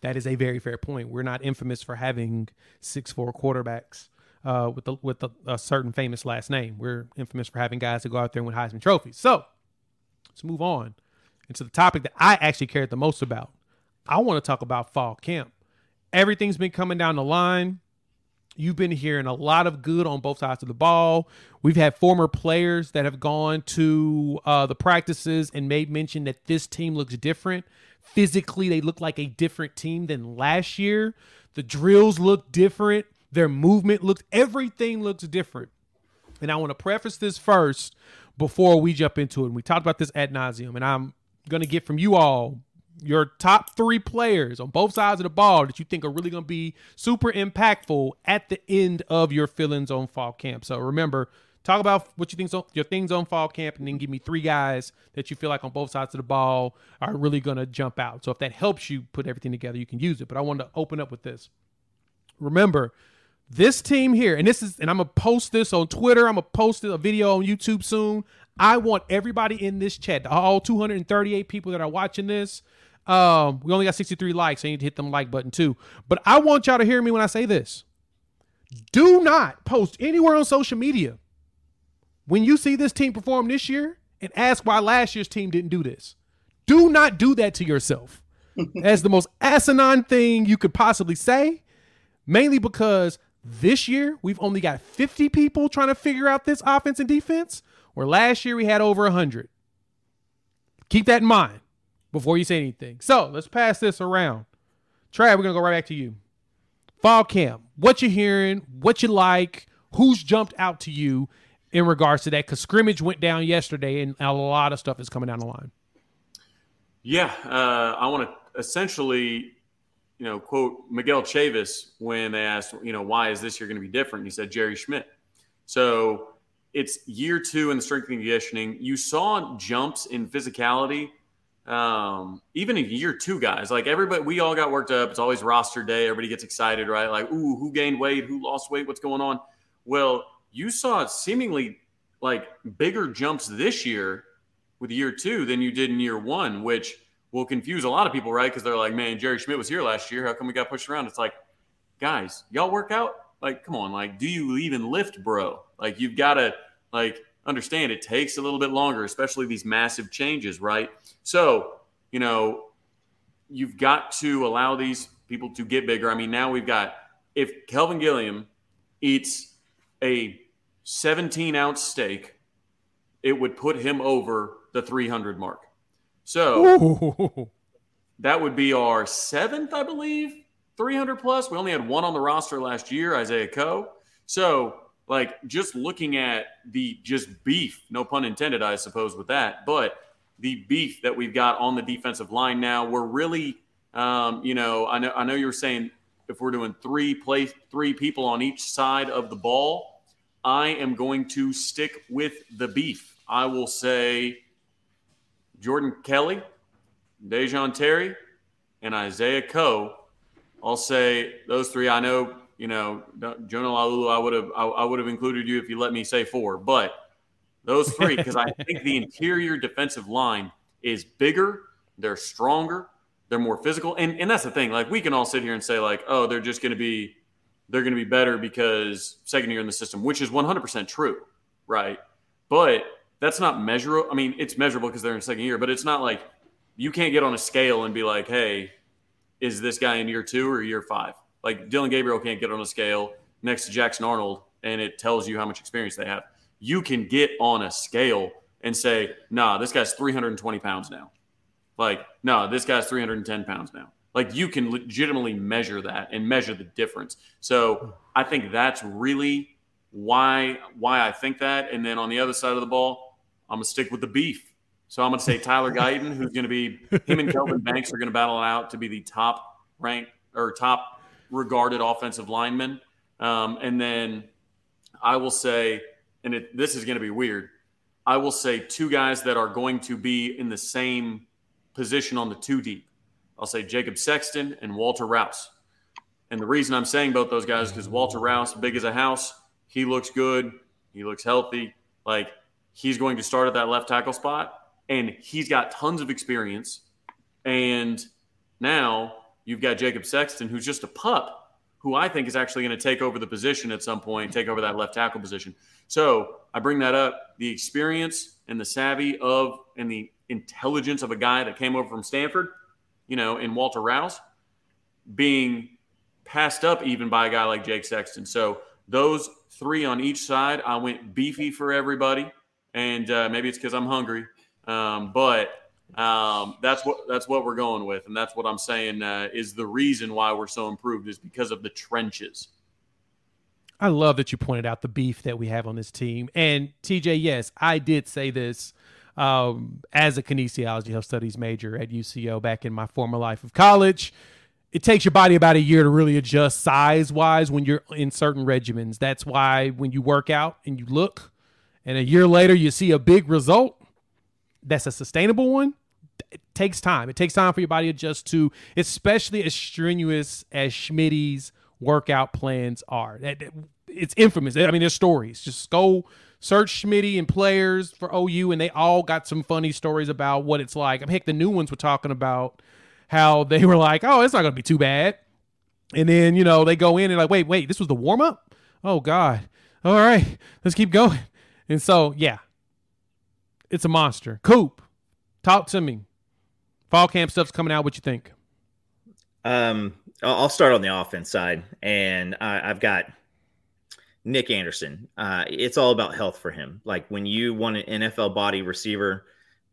That is a very fair point. We're not infamous for having six four quarterbacks uh, with the, with a certain famous last name. We're infamous for having guys that go out there and win Heisman trophies. So let's move on into the topic that I actually cared the most about. I want to talk about fall camp. Everything's been coming down the line. You've been hearing a lot of good on both sides of the ball. We've had former players that have gone to uh, the practices and made mention that this team looks different. Physically, they look like a different team than last year. The drills look different. Their movement looks, everything looks different. And I want to preface this first before we jump into it. And we talked about this ad nauseum, and I'm going to get from you all your top three players on both sides of the ball that you think are really going to be super impactful at the end of your feelings on fall camp. So remember, talk about what you think your things on fall camp, and then give me three guys that you feel like on both sides of the ball are really going to jump out. So if that helps you put everything together, you can use it. But I wanted to open up with this. Remember, this team here, and this is, and I'm gonna post this on Twitter. I'm gonna post a video on YouTube soon. I want everybody in this chat, all 238 people that are watching this. Um, we only got 63 likes. So you need to hit them like button too. But I want y'all to hear me when I say this. Do not post anywhere on social media when you see this team perform this year and ask why last year's team didn't do this. Do not do that to yourself. As the most asinine thing you could possibly say, mainly because this year we've only got 50 people trying to figure out this offense and defense, where last year we had over 100. Keep that in mind before you say anything. So let's pass this around. Trav, we're gonna go right back to you. Fall camp. What you hearing? What you like? Who's jumped out to you in regards to that? Because scrimmage went down yesterday, and a lot of stuff is coming down the line. Yeah, uh, I want to essentially, you know, quote Miguel Chavis when they asked, you know, why is this year going to be different? He said Jerry Schmidt. So it's year two in the strength and conditioning. You saw jumps in physicality um, even in year two, guys, like everybody, we all got worked up. It's always roster day. Everybody gets excited, right? Like, ooh, who gained weight? Who lost weight? What's going on? Well, you saw seemingly like bigger jumps this year with year two than you did in year one, which will confuse a lot of people, right? Because they're like, man, Jerry Schmidt was here last year. How come we got pushed around? It's like, guys, y'all work out? Like, come on, like, do you even lift, bro? Like, you've got to, like, understand it takes a little bit longer, especially these massive changes, right? So, you know, you've got to allow these people to get bigger. I mean, now we've got if Kelvin Gilliam eats a 17 ounce steak, it would put him over the 300 mark. So Ooh. that would be our seventh, I believe, 300 plus. We only had one on the roster last year, Isaiah Coe. So like just looking at the just beef, no pun intended, I suppose, with that, but the beef that we've got on the defensive line now, we're really, um, you know, I know I know you were saying if we're doing three play three people on each side of the ball, I am going to stick with the beef. I will say Jordan Kelley, Da'Jon Terry, and Isaiah Coe. I'll say those three. I know you know, Jonah Laulu, I would have I, I would have included you if you let me say four, but those three because I think the interior defensive line is bigger, they're stronger, they're more physical, and and that's the thing. Like we can all sit here and say like, oh, they're just going to be they're going to be better because second year in the system, which is 100% true, right? But that's not measurable. I mean, it's measurable because they're in second year, but it's not like you can't get on a scale and be like, hey, is this guy in year two or year five? Like Dillon Gabriel can't get on a scale next to Jackson Arnold and it tells you how much experience they have. You can get on a scale and say, nah, this guy's 320 pounds now. Like, nah, this guy's 310 pounds now. Like you can legitimately measure that and measure the difference. So I think that's really why why I think that. And then on the other side of the ball, I'm gonna stick with the beef. So I'm gonna say Tyler Guyton, who's gonna be him and Kelvin Banks are gonna battle it out to be the top rank or top regarded offensive linemen. Um, and then I will say, and it, this is going to be weird, I will say two guys that are going to be in the same position on the two deep. I'll say Jacob Sexton and Walter Rouse. And the reason I'm saying both those guys is because Walter Rouse, big as a house, he looks good, he looks healthy. Like he's going to start at that left tackle spot, and he's got tons of experience. And now You've got Jacob Sexton, who's just a pup, who I think is actually going to take over the position at some point, take over that left tackle position. So I bring that up. The experience and the savvy of and the intelligence of a guy that came over from Stanford, you know, in Walter Rouse, being passed up even by a guy like Jake Sexton. So those three on each side, I went beefy for everybody, and uh, maybe it's because I'm hungry, um, but um, that's what that's what we're going with, and that's what I'm saying uh, is the reason why we're so improved is because of the trenches. I love that you pointed out the beef that we have on this team. And TJ, yes, I did say this um, as a kinesiology health studies major at UCO back in my former life of college. It takes your body about a year to really adjust size wise when you're in certain regimens. That's why when you work out and you look, and a year later you see a big result, that's a sustainable one. It takes time. It takes time for your body to adjust to, especially as strenuous as Schmidt's workout plans are. It's infamous. I mean, there's stories. Just go search Schmidt and players for OU, and they all got some funny stories about what it's like. I mean, heck, the new ones were talking about how they were like, "Oh, it's not going to be too bad," and then you know they go in and like, "Wait, wait, this was the warm up? Oh God! All right, let's keep going." And so, yeah, it's a monster. Coop, talk to me. Fall camp stuff's coming out. What you think? Um, I'll start on the offense side, and I, I've got Nick Anderson. Uh, it's all about health for him. Like when you want an NFL body receiver,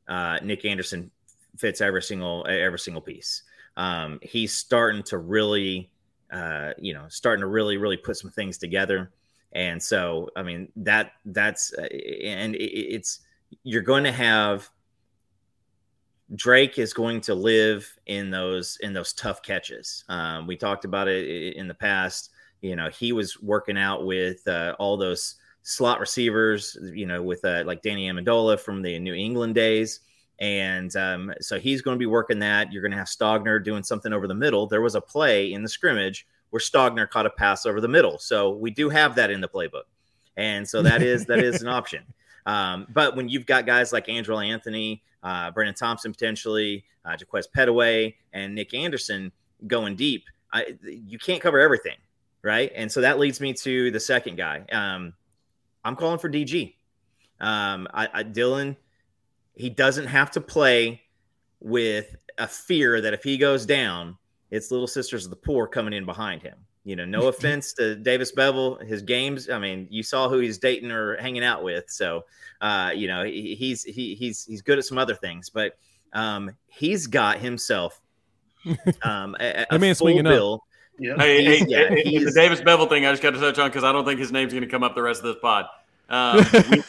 uh, Nick Anderson fits every single every single piece. Um, he's starting to really, uh, you know, starting to really really put some things together. And so, I mean that that's uh, and it, it's you're going to have Drake is going to live in those in those tough catches. Um, we talked about it in the past. You know, he was working out with uh, all those slot receivers. You know, with uh, like Danny Amendola from the New England days, and um, so he's going to be working that. You're going to have Stogner doing something over the middle. There was a play in the scrimmage where Stogner caught a pass over the middle, so we do have that in the playbook, and so that is that is an option. Um, but when you've got guys like Andrel Anthony, uh, Brenen Thompson potentially, uh, Jaquaize Pettaway, and Nick Anderson going deep, I, you can't cover everything, right? And so that leads me to the second guy. Um, I'm calling for DG. Um, I, I, Dylan, he doesn't have to play with a fear that if he goes down, it's little sisters of the poor coming in behind him. You know, no offense to Davis Beville, his games. I mean, you saw who he's dating or hanging out with, so uh, you know he, he's he, he's he's good at some other things, but um, he's got himself um, a, a man swinging bill. Up. Yeah. Hey, hey, yeah, hey, the Davis Beville thing, I just got to touch on because I don't think his name's going to come up the rest of this pod. Um, we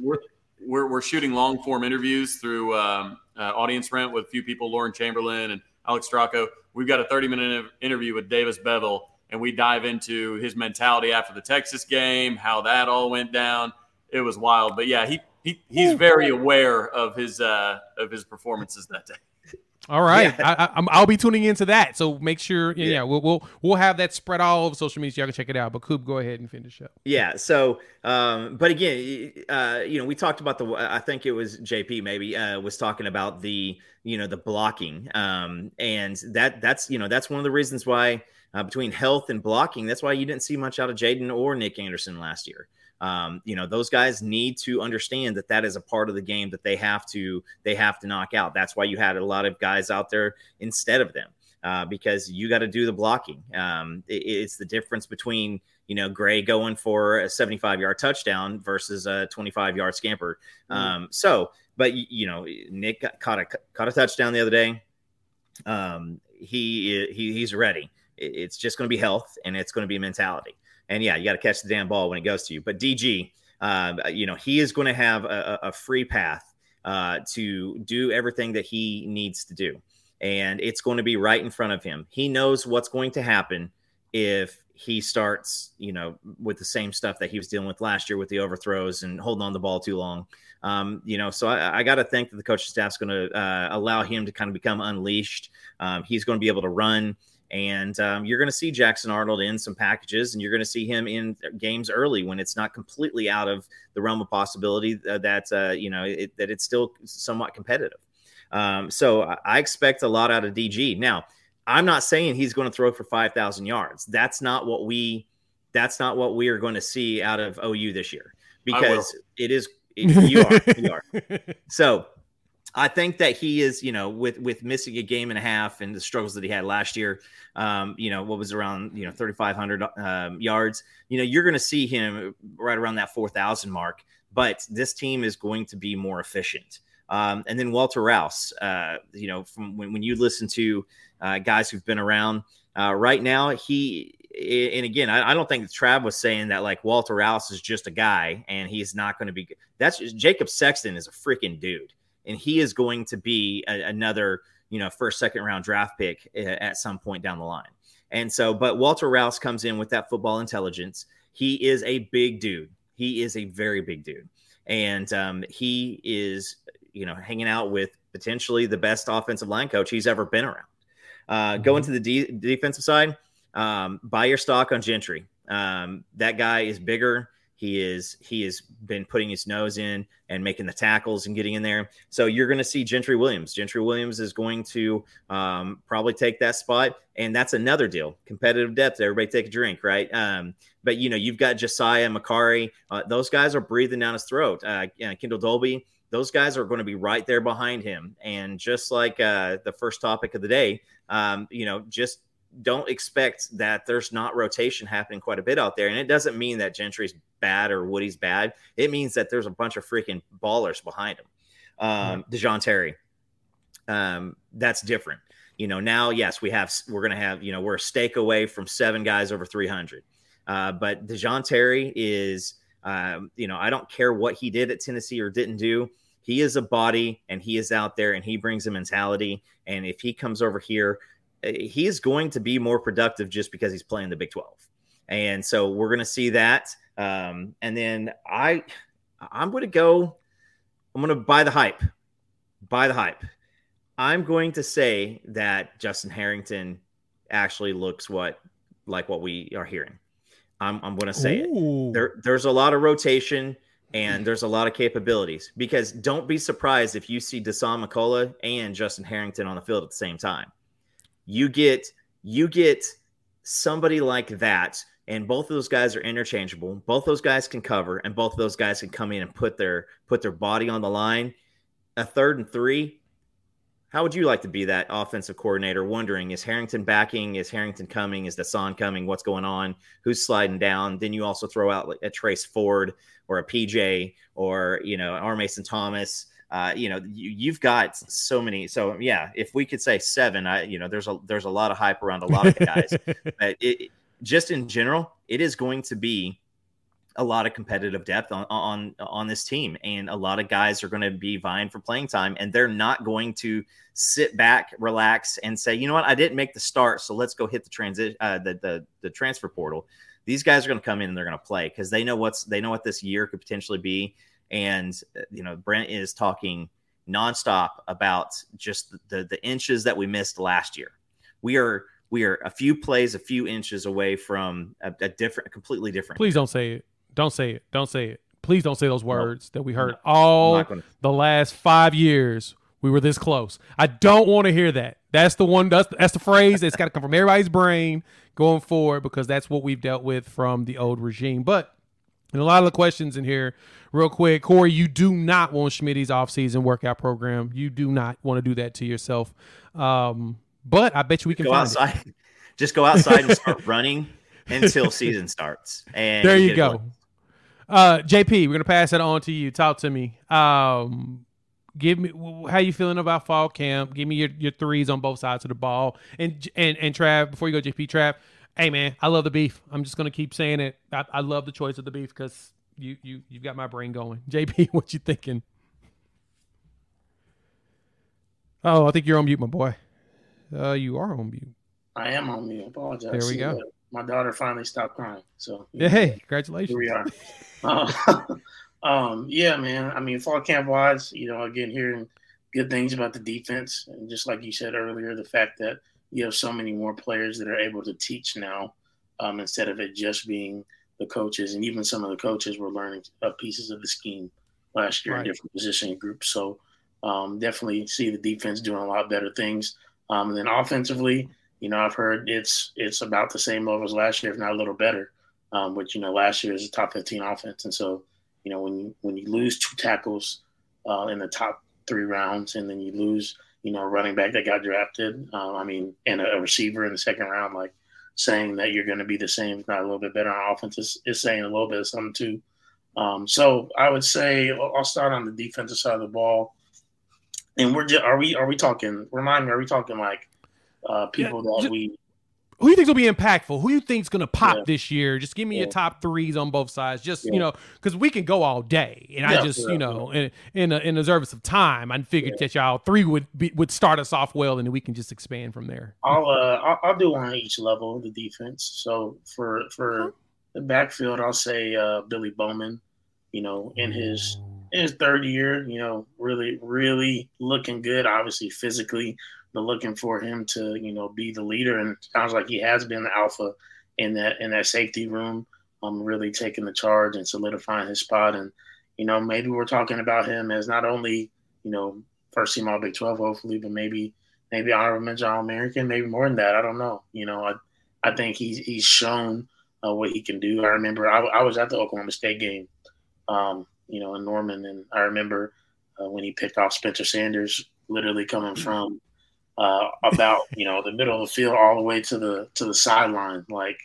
we're, we're, we're, shooting long form interviews through um, uh, Audience Rent with a few people, Lauren Chamberlain and Alex Stracco. We've got a 30 minute interview with Davis Beville, and we dive into his mentality after the Texas game, how that all went down. It was wild, but yeah, he, he he's very aware of his uh, of his performances that day. All right, yeah. I, will be tuning into that. So make sure, yeah, yeah, we'll, we'll we'll have that spread all over social media. So y'all can check it out. But Coop, go ahead and finish up. Yeah. So, um, but again, uh, you know, we talked about the. I think it was JP maybe uh, was talking about the you know the blocking, um, and that that's you know that's one of the reasons why uh, between health and blocking, that's why you didn't see much out of Jayden or Nick Anderson last year um, you know those guys need to understand that that is a part of the game that they have to they have to knock out. That's why you had a lot of guys out there instead of them uh, because you got to do the blocking. Um, it, it's the difference between you know gray going for a 75 yard touchdown versus a 25 yard scamper. Mm-hmm. um, so but you know nick caught a caught a touchdown the other day. Um, he, he he's ready. It's just going to be health and it's going to be mentality and yeah, you got to catch the damn ball when it goes to you. But DG, uh, you know, he is going to have a, a free path uh, to do everything that he needs to do. And it's going to be right in front of him. He knows what's going to happen if he starts, you know, with the same stuff that he was dealing with last year with the overthrows and holding on the ball too long. Um, you know, so I, I got to think that the coaching staff's going to uh, allow him to kind of become unleashed. Um, he's going to be able to run. And um, you're going to see Jackson Arnold in some packages, and you're going to see him in games early when it's not completely out of the realm of possibility that uh, you know it, that it's still somewhat competitive. Um, so I expect a lot out of DG. Now, I'm not saying he's going to throw for 5,000 yards. That's not what we. That's not what we are going to see out of OU this year because it is. It, you are. you are. So I think that he is, you know, with with missing a game and a half and the struggles that he had last year, um, you know, what was around, you know, 3,500 um, yards, you know, you're going to see him right around that 4,000 mark. But this team is going to be more efficient. Um, and then Walter Rouse, uh, you know, from when, when you listen to uh, guys who've been around uh, right now, he and again, I, don't think Trav was saying that like Walter Rouse is just a guy and he's not going to be. That's just, Jacob Sexton is a freaking dude, and he is going to be a, another you know first second round draft pick at some point down the line. And so, but Walter Rouse comes in with that football intelligence. He is a big dude. He is a very big dude, and um, he is you know hanging out with potentially the best offensive line coach he's ever been around. Uh, mm-hmm. Going to the de- defensive side, um, buy your stock on Gentry. Um, that guy is bigger. He is he has been putting his nose in and making the tackles and getting in there. So you're going to see Gentry Williams. Gentry Williams is going to um, probably take that spot, and that's another deal. Competitive depth. Everybody take a drink, right? Um, but you know you've got Josiah Macari. Uh, those guys are breathing down his throat. Uh, Kendel Dolby. Those guys are going to be right there behind him. And just like uh, the first topic of the day, um, you know, just don't expect that there's not rotation happening quite a bit out there. And it doesn't mean that Gentry's bad or Woody's bad. It means that there's a bunch of freaking ballers behind him. Um, Da'Jon Terry, um, that's different. You know, now, yes, we have, we're going to have, you know, we're a stake away from seven guys over 300. Uh, but Da'Jon Terry is, um, you know, I don't care what he did at Tennessee or didn't do. He is a body and he is out there and he brings a mentality. And if he comes over here, eh, he is going to be more productive just because he's playing the Big 12. And so we're going to see that. Um, and then I, I'm going to go, I'm going to buy the hype, buy the hype. I'm going to say that Justin Harrington actually looks what like what we are hearing. I'm, I'm going to say Ooh. it. There, there's a lot of rotation and there's a lot of capabilities because don't be surprised if you see Dasan McCullough and Justin Harrington on the field at the same time. You get you get somebody like that, and both of those guys are interchangeable. Both those guys can cover, and both of those guys can come in and put their put their body on the line. A third and three, how would you like to be that offensive coordinator? Wondering is Harrington backing? Is Harrington coming? Is Dasan coming? What's going on? Who's sliding down? Then you also throw out a Trace Ford or a PJ or you know R Mason Thomas. Uh, you know you, have got so many. So yeah, if we could say seven, I you know there's a there's a lot of hype around a lot of guys. but it, just in general, it is going to be a lot of competitive depth on on on this team, and a lot of guys are going to be vying for playing time, and they're not going to sit back, relax, and say, you know what, I didn't make the start, so let's go hit the transition, uh, the, the the transfer portal. These guys are going to come in and they're going to play because they know what's they know what this year could potentially be, and you know Brent is talking nonstop about just the, the inches that we missed last year. We are we are a few plays, a few inches away from a, a different, a completely different. Please don't say it. Don't say it. Don't say it. Please don't say those words that we heard all gonna... the last five years. We were this close. I don't want to hear that. That's the one. That's, that's the phrase that's got to come from everybody's brain going forward because that's what we've dealt with from the old regime. But and a lot of the questions in here, real quick, Corey, you do not want Schmidt's offseason workout program. You do not want to do that to yourself. Um, but I bet you we can go outside. It. Just go outside and start running until season starts. And there you, go. Uh, JP, we're gonna pass it on to you. Talk to me. Um, give me how you feeling about fall camp. Give me your, your threes on both sides of the ball. And and and Trav, before you go, JP, Trav, hey man, I love the beef. I'm just gonna keep saying it. I, I love the choice of the beef because you you you've got my brain going. JP, what you thinking? Oh, I think you're on mute, my boy. Uh, you are on mute. I am on mute. I apologize. There we go. My daughter finally stopped crying. So yeah, hey, congratulations. Here we are. Uh, um, yeah, man. I mean, fall camp wise, you know, again, hearing good things about the defense, and just like you said earlier, the fact that you have so many more players that are able to teach now, um, instead of it just being the coaches, and even some of the coaches were learning uh, pieces of the scheme last year right. in different position groups. So um, definitely see the defense doing a lot better things. Um, and then offensively, you know, I've heard it's it's about the same level as last year, if not a little better. Um, which you know, last year is a top 15 offense, and so you know when you when you lose two tackles uh, in the top three rounds, and then you lose you know a running back that got drafted, um, I mean, and a, a, receiver in the second round, like saying that you're going to be the same, if not a little bit better on offense, is, is saying a little bit of something too. Um, so I would say I'll start on the defensive side of the ball, and we're just, are we are we talking? Remind me, are we talking like uh, people yeah, that just, we who do you think's gonna be impactful? Who do you think's gonna pop Yeah. this year? Just give me Yeah. your top threes on both sides. Just you know, because we can go all day, and I just you know, in in a, in a service of time, I figured that y'all three would be, would start us off well, and then we can just expand from there. I'll uh I'll, I'll do one on each level of the defense. So for for the backfield, I'll say uh, Billy Bowman. You know, in his in his third year, you know, really really looking good. Obviously physically, but looking for him to you know be the leader, and it sounds like he has been the alpha in that in that safety room. Um, really taking the charge and solidifying his spot, and you know maybe we're talking about him as not only you know first team All Big Twelve, hopefully, but maybe maybe honorable mention All American, maybe more than that. I don't know. You know, I I think he's he's shown uh, what he can do. I remember I, I was at the Oklahoma State game, um, you know, in Norman, and I remember uh, when he picked off Spencer Sanders, literally coming from uh, about you know the middle of the field all the way to the to the sideline. Like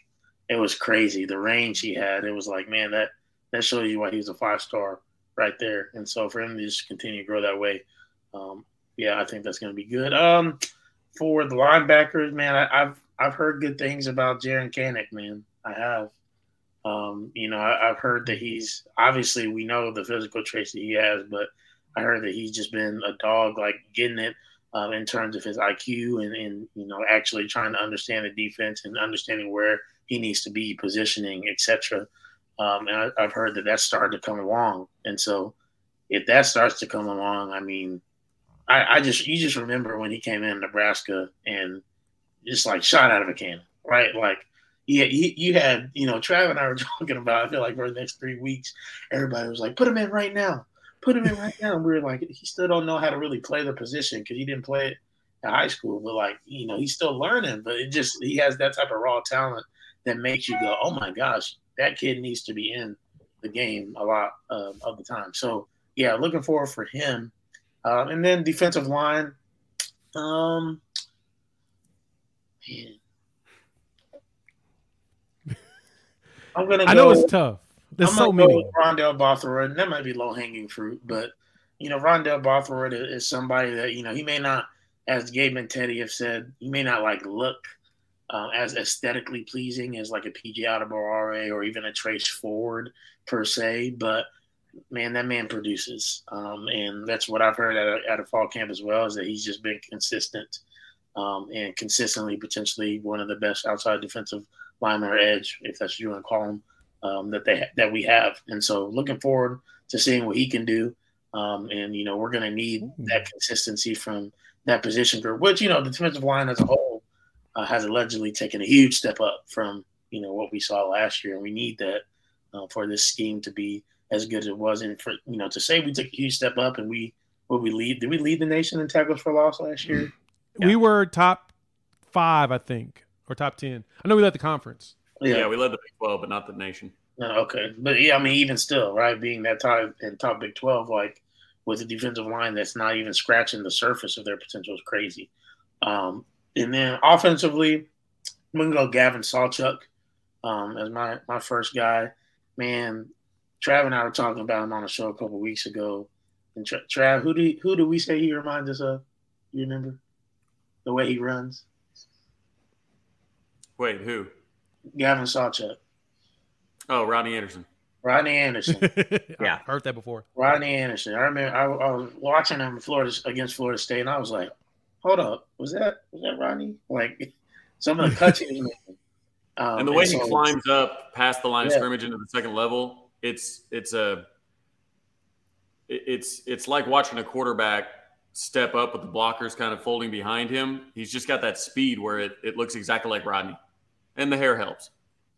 it was crazy the range he had. It was like man that that shows you why he was a five star right there. And so for him to just continue to grow that way, um, yeah, I think that's going to be good. Um, for the linebackers, man, I, I've I've heard good things about Jaren Kanak, man. I have. Um, you know, I, I've heard that he's obviously we know the physical traits that he has, but I heard that he's just been a dog, like getting it um, in terms of his IQ and, and you know actually trying to understand the defense and understanding where he needs to be, positioning, etc. Um, and I, I've heard that that's starting to come along, and so if that starts to come along, I mean, I, I just you just remember when he came in Nebraska and just like shot out of a cannon, right? Like yeah, you, you had you know Trav and I were talking about. I feel like for the next three weeks, everybody was like, "Put him in right now, put him in right now." And we were like, he still don't know how to really play the position because he didn't play it in high school. But like you know, he's still learning. But it just he has that type of raw talent that makes you go, "Oh my gosh, that kid needs to be in the game a lot uh, of the time." So yeah, looking forward for him. Um, and then defensive line. Um, man. I'm gonna. I know go- it's tough. There's I'm so many. with Rondell Bothroyd, and that might be low hanging fruit, but you know, Rondell Bothroyd is, somebody that you know he may not, as Gabe and Teddy have said, he may not like look um, as aesthetically pleasing as like a PJ Adebawore or even a Trace Ford per se, but man, that man produces, um, and that's what I've heard at a, at a fall camp as well. Is that he's just been consistent um, and consistently potentially one of the best outside defensive lineman or edge, if that's what you want to call him, um, that they that we have. And so, looking forward to seeing what he can do. Um, and you know, we're going to need that consistency from that position group, which you know, the defensive line as a whole uh, has allegedly taken a huge step up from you know what we saw last year, and we need that uh, for this scheme to be as good as it was. And for you know, to say we took a huge step up and we what we lead, did we lead the nation in tackles for loss last year? We were top five, I think, or top ten. I know we led the conference. Yeah, we led the Big 12, but not the nation. No, okay, but yeah, I mean, even still, right, being that top in top Big Twelve, like with a defensive line that's not even scratching the surface of their potential is crazy. Um, and then offensively, I'm gonna go Gavin Sawchuk um, as my my first guy. Man, Trav and I were talking about him on a show a couple weeks ago. And Tra- Trav, who do who do we say he reminds us of? You remember the way he runs? Wait, who? Gavin Sawchuk, Oh, Rodney Anderson. Rodney Anderson. Yeah. I've heard that before. Rodney Anderson. I remember I, I was watching him in Florida against Florida State, and I was like, "Hold up, was that was that Rodney?" Like some of the cuts he was making. Um, and the way he so- climbs up past the line of scrimmage into the second level, it's it's a it's it's like watching a quarterback step up with the blockers kind of folding behind him. He's just got that speed where it, it looks exactly like Rodney, and the hair helps.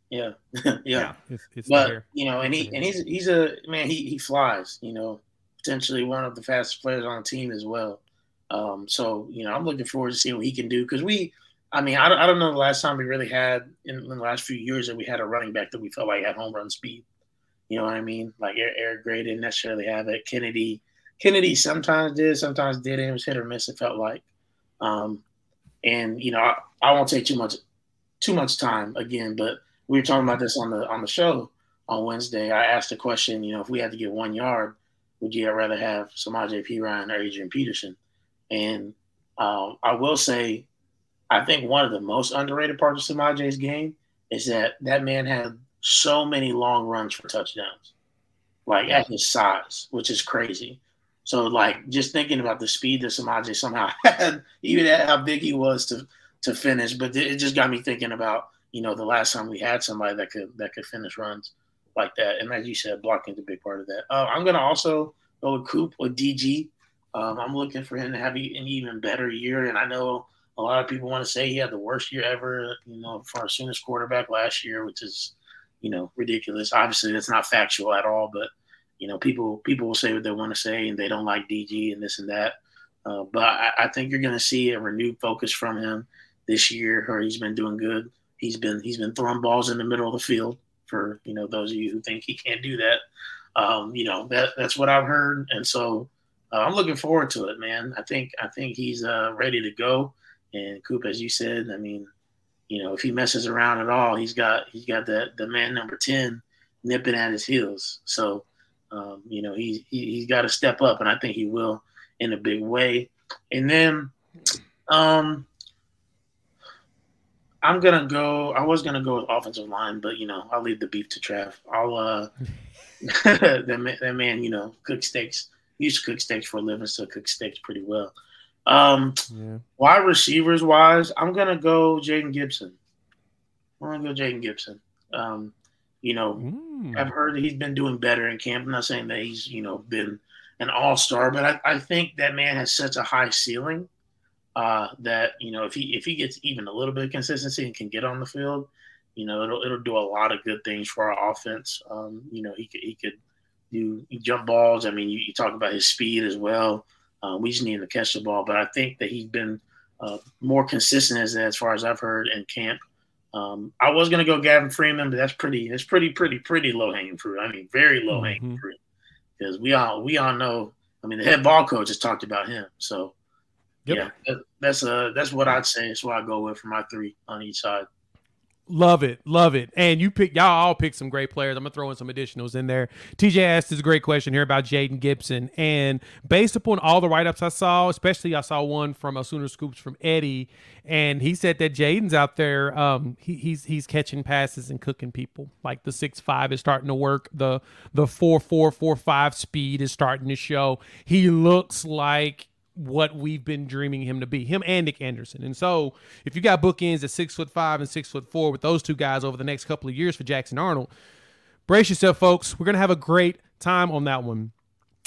yeah, yeah, Yeah. It's, it's But you know, and he and he's he's a man. He he flies. You know, potentially one of the fastest players on the team as well. Um, so you know, I'm looking forward to seeing what he can do because we. I mean, I don't, I don't know the last time we really had in, in the last few years that we had a running back that we felt like had home run speed. You know what I mean? Like Eric, Eric Gray didn't necessarily have it. Kennedy, Kennedy sometimes did, sometimes didn't. It was hit or miss. It felt like, um, and you know, I, I won't take too much, too much time again. But we were talking about this on the on the show on Wednesday. I asked the question, you know, if we had to get one yard, would you rather have Samaje Perine or Adrian Peterson? And um, I will say, I think one of the most underrated parts of Samaje's game is that that man had so many long runs for touchdowns, like at his size, which is crazy. So, like, just thinking about the speed that Samaje somehow had, even at how big he was to to finish, but it just got me thinking about you know the last time we had somebody that could that could finish runs like that, and as you said, blocking is a big part of that. Uh, I'm gonna also go with Coop or DG. Um, I'm looking for him to have an even better year, and I know a lot of people want to say he had the worst year ever, you know, for our soonest quarterback last year, which is, you know, ridiculous. Obviously, that's not factual at all, but you know, people people will say what they want to say, and they don't like DG and this and that. Uh, but I, I, think you're going to see a renewed focus from him this year, or he's been doing good. He's been he's been throwing balls in the middle of the field for you know those of you who think he can't do that. Um, you know that that's what I've heard, and so uh, I'm looking forward to it, man. I think I think he's uh, ready to go. And Coop, as you said, I mean, you know, if he messes around at all, he's got he's got that the man number ten nipping at his heels. So, um, you know, he's he, he's got to step up, and I think he will in a big way. And then, um, I'm gonna go. I was gonna go with offensive line, but you know, I'll leave the beef to Trav. I'll uh, that man, that man, you know, cook steaks. He used to cook steaks for a living, so cook steaks pretty well. Um, yeah. Wide receivers wise, I'm gonna go Jayden Gibson. I'm gonna go Jayden Gibson. Um, you know, mm. I've heard that he's been doing better in camp. I'm not saying that he's you know been an all star, but I, I, think that man has such a high ceiling uh, that you know if he if he gets even a little bit of consistency and can get on the field, you know it'll it'll do a lot of good things for our offense. Um, you know he could he could do jump balls. I mean you, you talk about his speed as well. Uh, we just need him to catch the ball. But I think that he's been uh, more consistent as as far as I've heard in camp. Um, I was gonna go Gavin Freeman, but that's pretty that's pretty pretty pretty low hanging fruit. I mean, very low hanging mm-hmm. fruit because we all we all know. I mean, the head ball coach has talked about him. So yep. yeah, that, that's uh that's what I'd say. That's what I go with for my three on each side. Love it, love it. And you pick y'all all pick some great players. I'm gonna throw in some additionals in there. TJ asked this great question here about Jayden Gibson, and based upon all the write ups I saw, especially I saw one from a Sooner Scoops from Eddie, and he said that Jayden's out there. Um, he, he's he's catching passes and cooking people. Like the six five is starting to work. The the four four four five speed is starting to show. He looks like what we've been dreaming him to be, him and Nic Anderson. And so, if you got bookends at six foot five and six foot four with those two guys over the next couple of years for Jackson Arnold, brace yourself, folks. We're gonna have a great time on that one.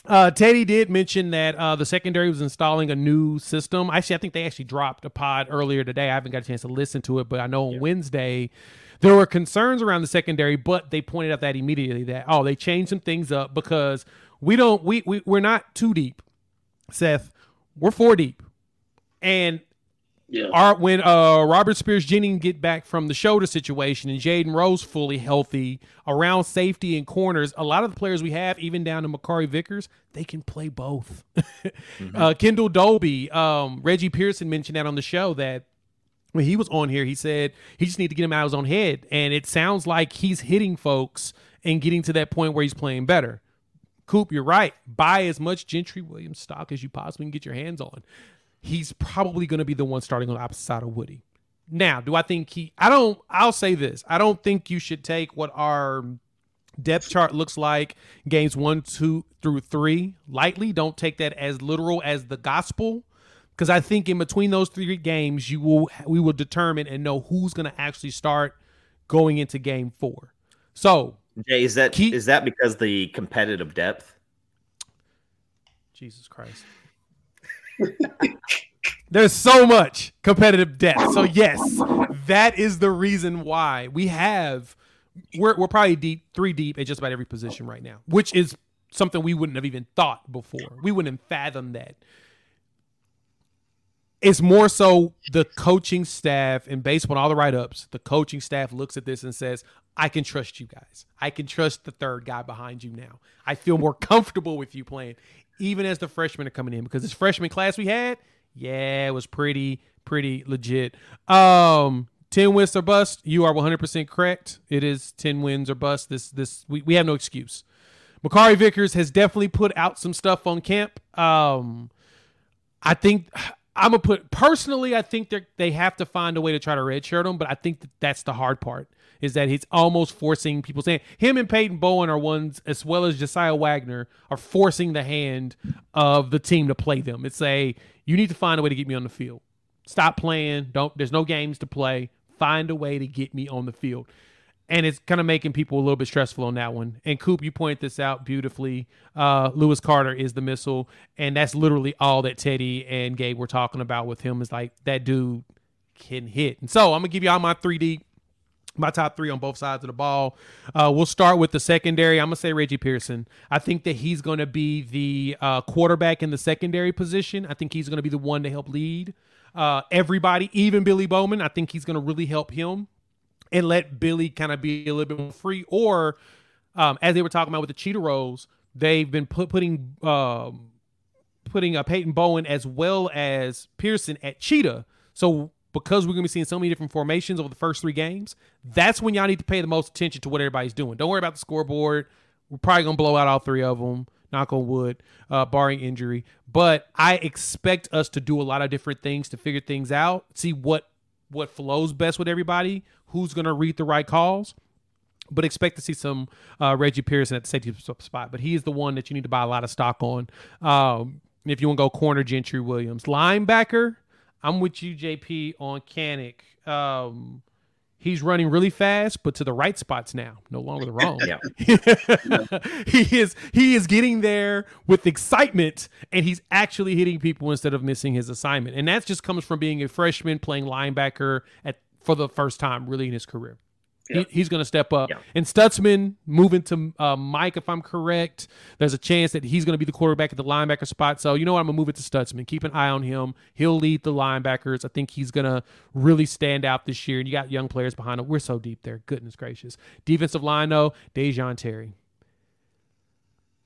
Uh, Teddy did mention that uh, the secondary was installing a new system. Actually, I think they actually dropped a pod earlier today. I haven't got a chance to listen to it, but I know on yeah. Wednesday there were concerns around the secondary, but they pointed out that immediately that oh, they changed some things up because we don't we, we we're not too deep, Seth we're four deep, and yeah. Our, when uh, Robert Spears Jennings get back from the shoulder situation and Jaden Rose fully healthy around safety and corners, a lot of the players we have, even down to Makari Vickers, they can play both. mm-hmm. uh, Kendel Dolby, um, Reggie Pearson mentioned that on the show that when he was on here, he said he just need to get him out of his own head, and it sounds like he's hitting folks and getting to that point where he's playing better. Coop, you're right. Buy as much Gentry Williams stock as you possibly can get your hands on. He's probably going to be the one starting on the opposite side of Woody. Now, do I think he? I don't. I'll say this. I don't think you should take what our depth chart looks like games one, two through three lightly. Don't take that as literal as the gospel, because I think in between those three games, you will we will determine and know who's going to actually start going into game four. So Jay, is that Keep, is that because the competitive depth? Jesus Christ. There's so much competitive depth. So yes, that is the reason why we have we're we're probably deep three deep at just about every position right now, which is something we wouldn't have even thought before. We wouldn't have fathomed that. It's more so the coaching staff, and based on all the write ups, the coaching staff looks at this and says, I can trust you guys. I can trust the third guy behind you now. I feel more comfortable with you playing, even as the freshmen are coming in, because this freshman class we had, yeah, it was pretty, pretty legit. Um, 10 wins or bust. You are 100% correct. It is 10 wins or bust. This, this, we, we have no excuse. Makari Vickers has definitely put out some stuff on camp. Um, I think I'm gonna put personally. I think they they have to find a way to try to redshirt him, but I think that that's the hard part. Is that he's almost forcing people saying him and Peyton Bowen are ones as well as Josiah Wagner are forcing the hand of the team to play them. It's a you need to find a way to get me on the field. Stop playing. Don't. There's no games to play. Find a way to get me on the field and it's kind of making people a little bit stressful on that one. And Coop, you point this out beautifully. Uh, Lewis Carter is the missile, and that's literally all that Teddy and Gabe were talking about with him. Is like that dude can hit. And so I'm gonna give you all my 3D, my top three on both sides of the ball. Uh, we'll start with the secondary. I'm gonna say Reggie Pearson. I think that he's gonna be the uh, quarterback in the secondary position. I think he's gonna be the one to help lead. Uh, everybody, even Billy Bowman, I think he's going to really help him and let Billy kind of be a little bit more free. Or um, as they were talking about with the cheetah rolls, they've been put, putting um, putting a uh, Peyton Bowen as well as Pearson at cheetah. So because we're gonna be seeing so many different formations over the first three games, that's when y'all need to pay the most attention to what everybody's doing. Don't worry about the scoreboard. We're probably gonna blow out all three of them. Knock on wood, uh, barring injury. But I expect us to do a lot of different things to figure things out, see what what flows best with everybody, who's going to read the right calls. But expect to see some uh, Reggie Pearson at the safety spot. But he is the one that you need to buy a lot of stock on. Um, if you want to go corner, Gentry Williams. Linebacker, I'm with you, JP, on Kanak. Um, he's running really fast, but to the right spots now, no longer the wrong. yeah. he is he is getting there with excitement, and he's actually hitting people instead of missing his assignment. And that just comes from being a freshman playing linebacker at for the first time really in his career. Yeah. He, he's going to step up. Yeah. And Stutsman moving to uh, Mike, if I'm correct, there's a chance that he's going to be the quarterback at the linebacker spot. So, you know what? I'm going to move it to Stutsman. Keep an eye on him. He'll lead the linebackers. I think he's going to really stand out this year. And you got young players behind him. We're so deep there. Goodness gracious. Defensive line, though, Da'Jon Terry.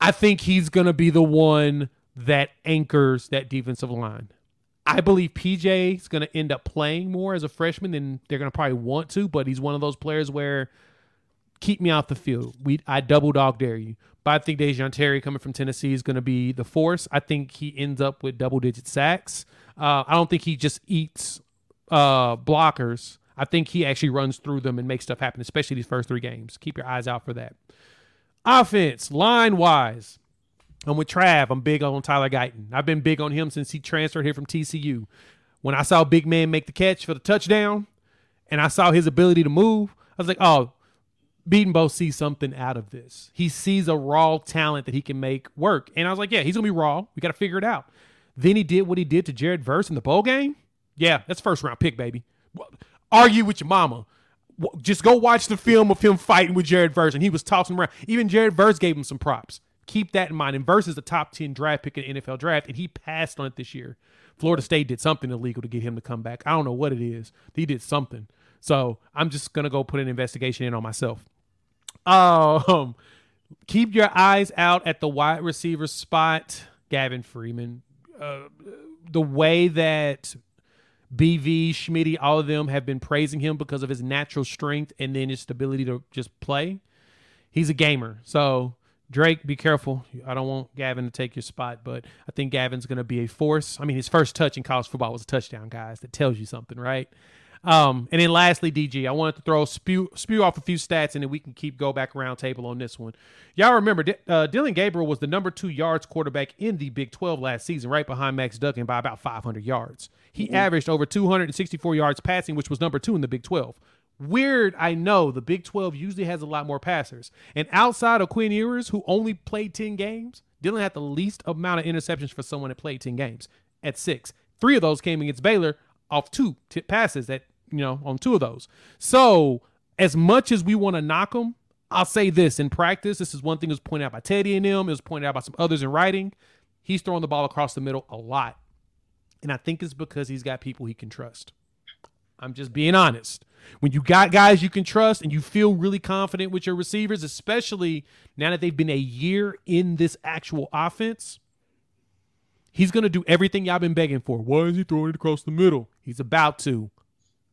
I think he's going to be the one that anchors that defensive line. I believe PJ is going to end up playing more as a freshman than they're going to probably want to, but he's one of those players where keep me off the field. We I double dog dare you. But I think Da'Jon Terry coming from Tennessee is going to be the force. I think he ends up with double digit sacks. Uh, I don't think he just eats uh, blockers. I think he actually runs through them and makes stuff happen, especially these first three games. Keep your eyes out for that. Offense, line wise, I'm with Trav. I'm big on Tyler Guyton. I've been big on him since he transferred here from TCU. When I saw Big Man make the catch for the touchdown and I saw his ability to move, I was like, oh, Bedenbaugh sees something out of this. He sees a raw talent that he can make work. And I was like, yeah, he's to be raw. We got to figure it out. Then he did what he did to Jared Verse in the bowl game. Yeah, that's first round pick, baby. Argue with your mama. Just go watch the film of him fighting with Jared Verse, and he was tossing around. Even Jared Verse gave him some props. Keep that in mind. And versus the top 10 draft pick in NFL draft, and he passed on it this year. Florida State did something illegal to get him to come back. I don't know what it is. He did something. So I'm just gonna go put an investigation in on myself. Um, keep your eyes out at the wide receiver spot. Gavin Freeman. Uh, the way that BV, Schmitty, all of them have been praising him because of his natural strength and then his stability to just play. He's a gamer. So Drake, be careful. I don't want Gavin to take your spot, but I think Gavin's going to be a force. I mean, his first touch in college football was a touchdown, guys. That tells you something, right? Um, and then lastly, DG, I wanted to throw spew spew off a few stats, and then we can keep go back around table on this one. Y'all remember uh, Dillon Gabriel was the number two yards quarterback in the Big 12 last season, right behind Max Duggan by about 500 yards. He mm-hmm. averaged over 264 yards passing, which was number two in the Big 12. Weird, I know. The Big 12 usually has a lot more passers. And outside of Quinn Ewers, who only played 10 games, Dillon had the least amount of interceptions for someone that played 10 games at six. Three of those came against Baylor off two t- passes that, you know, on two of those. So, as much as we want to knock him, I'll say this in practice. This is one thing that was pointed out by Teddy and him. It was pointed out by some others in writing. He's throwing the ball across the middle a lot. And I think it's because he's got people he can trust. I'm just being honest. When you got guys you can trust and you feel really confident with your receivers, especially now that they've been a year in this actual offense, he's going to do everything y'all been begging for. Why is he throwing it across the middle? He's about to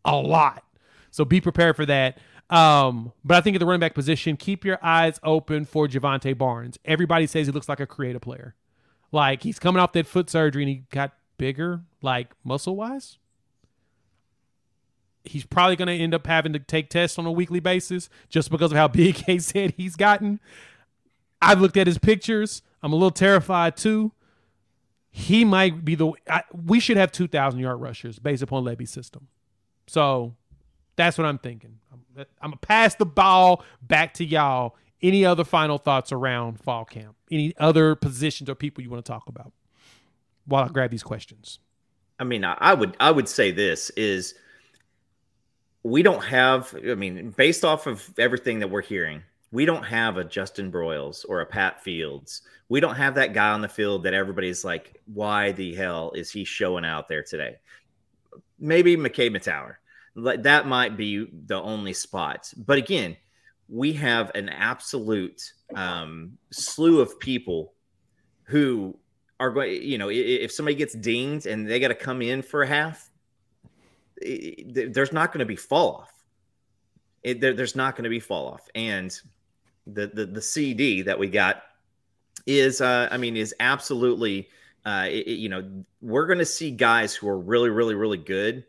a lot. So be prepared for that. Um, but I think at the running back position, keep your eyes open for Jovantae Barnes. Everybody says he looks like a creative player. Like he's coming off that foot surgery and he got bigger, like muscle wise. He's probably going to end up having to take tests on a weekly basis just because of how big he said he's gotten. I've looked at his pictures. I'm a little terrified too. He might be the. I, we should have 2,000 yard rushers based upon Lebby's system. So that's what I'm thinking. I'm, I'm gonna pass the ball back to y'all. Any other final thoughts around fall camp? Any other positions or people you want to talk about? While I grab these questions. I mean, I would I would say this is we don't have. I mean, based off of everything that we're hearing, we don't have a Justin Broiles or a Pat Fields. We don't have that guy on the field that everybody's like, why the hell is he showing out there today? Maybe Mettauer. Like that might be the only spot. But again, we have an absolute um, slew of people who are going. You know, if somebody gets dinged and they got to come in for a half, there's not going to be fall off. It, there, there's not going to be fall off, and the, the the CD that we got is, uh, I mean, is absolutely. Uh, it, you know, we're going to see guys who are really, really, really good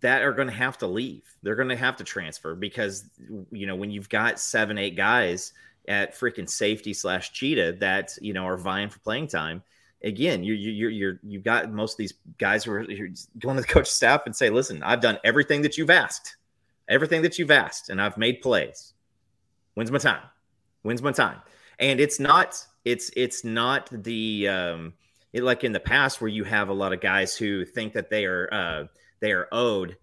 that are going to have to leave. They're going to have to transfer because you know when you've got seven, eight guys at freaking safety slash cheetah that you know are vying for playing time. Again, you you you're you've got most of these guys who are going to the coach staff and say, "Listen, I've done everything that you've asked, everything that you've asked, and I've made plays. When's my time? When's my time?" And it's not it's it's not the um, it, like in the past where you have a lot of guys who think that they are. Uh, they are owed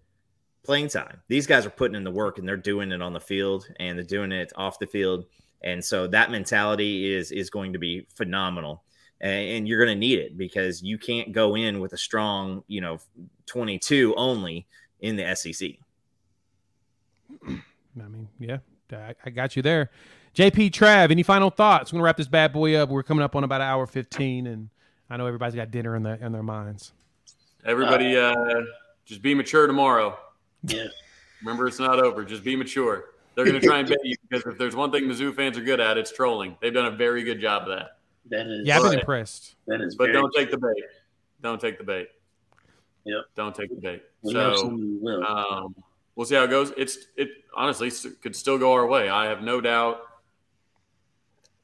playing time. These guys are putting in the work and they're doing it on the field and they're doing it off the field. And so that mentality is is going to be phenomenal. And you're going to need it because you can't go in with a strong, you know, 22 only in the SEC. I mean, yeah, I got you there. JP Trav, any final thoughts? We're gonna wrap this bad boy up. We're coming up on about an hour 15, and I know everybody's got dinner in their in their minds. Everybody, uh, just be mature tomorrow. Yeah. Remember, it's not over. Just be mature. They're going to try and bet you because if there's one thing Mizzou fans are good at, it's trolling. They've done a very good job of that. That is. Yeah, I've been impressed. That is. But don't take the bait. Don't take the bait. Yep. Don't take the bait. We so, will. um, we'll see how it goes. It's it honestly could still go our way. I have no doubt.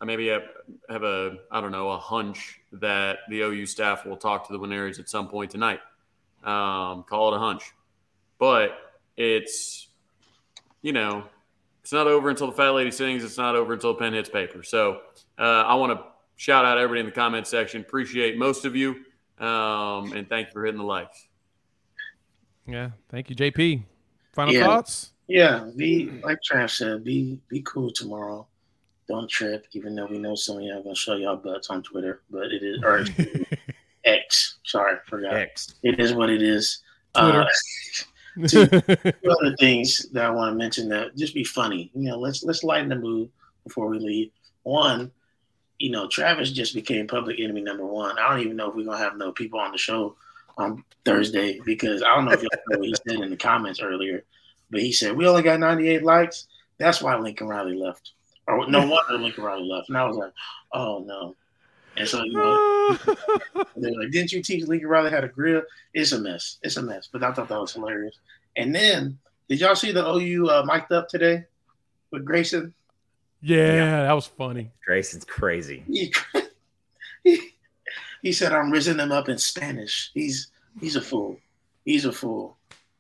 I maybe have, have a I don't know a hunch that the OU staff will talk to the Winners at some point tonight. Um, call it a hunch, but it's you know it's not over until the fat lady sings. It's not over until the pen hits paper. So uh, I want to shout out everybody in the comment section. Appreciate most of you, um, and thank you for hitting the likes. Yeah, thank you, JP. Final Yeah. thoughts? Yeah, be like Trav said, be be cool tomorrow. Don't trip, even though we know some of y'all gonna show y'all butts on Twitter, but it is or X. Sorry, forgot. X. It is what it is. Twitter. Uh, two other things that I want to mention that just be funny. You know, let's let's lighten the mood before we leave. One, you know, Travis just became public enemy number one. I don't even know if we're gonna have no people on the show on Thursday because I don't know if y'all know what he said in the comments earlier, but he said we only got 98 likes. That's why Lincoln Riley left. Or no wonder Lincoln Riley left. And I was like, oh no. And so you know, they're like, didn't you teach Lincoln Riley how to grill? It's a mess. It's a mess. But I thought that was hilarious. And then, did y'all see the OU uh, mic'd up today with Grayson? Yeah, that was funny. Grayson's crazy. He, he, he said, "I'm raising them up in Spanish." He's he's a fool. He's a fool.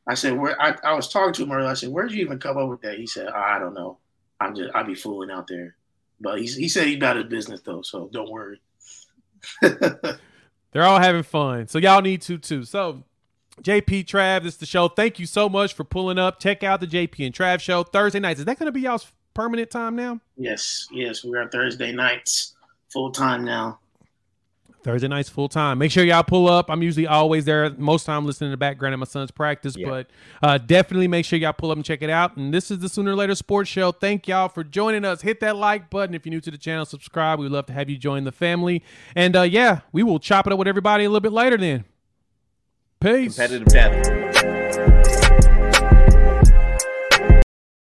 I said, "Where?" I, I was talking to him earlier. I said, "Where'd you even come up with that?" He said, oh, "I don't know. I'm just I be fooling out there." But he's, he said he's about his business though, so don't worry. They're all having fun. So y'all need to too. So JP Trav, this is the show. Thank you so much for pulling up. Check out the JP and Trav show Thursday nights. Is that going to be y'all's permanent time now? yes, yes, we are Thursday nights full time now. Thursday nights full time. Make sure y'all pull up. I'm usually always there. Most time listening in the background at my son's practice, Yeah. but uh, definitely make sure y'all pull up and check it out. And this is the Sooner or Later Sports Show. Thank y'all for joining us. Hit that like button if you're new to the channel. Subscribe. We'd love to have you join the family. And uh, yeah, we will chop it up with everybody a little bit later. Then, peace. Competitive death.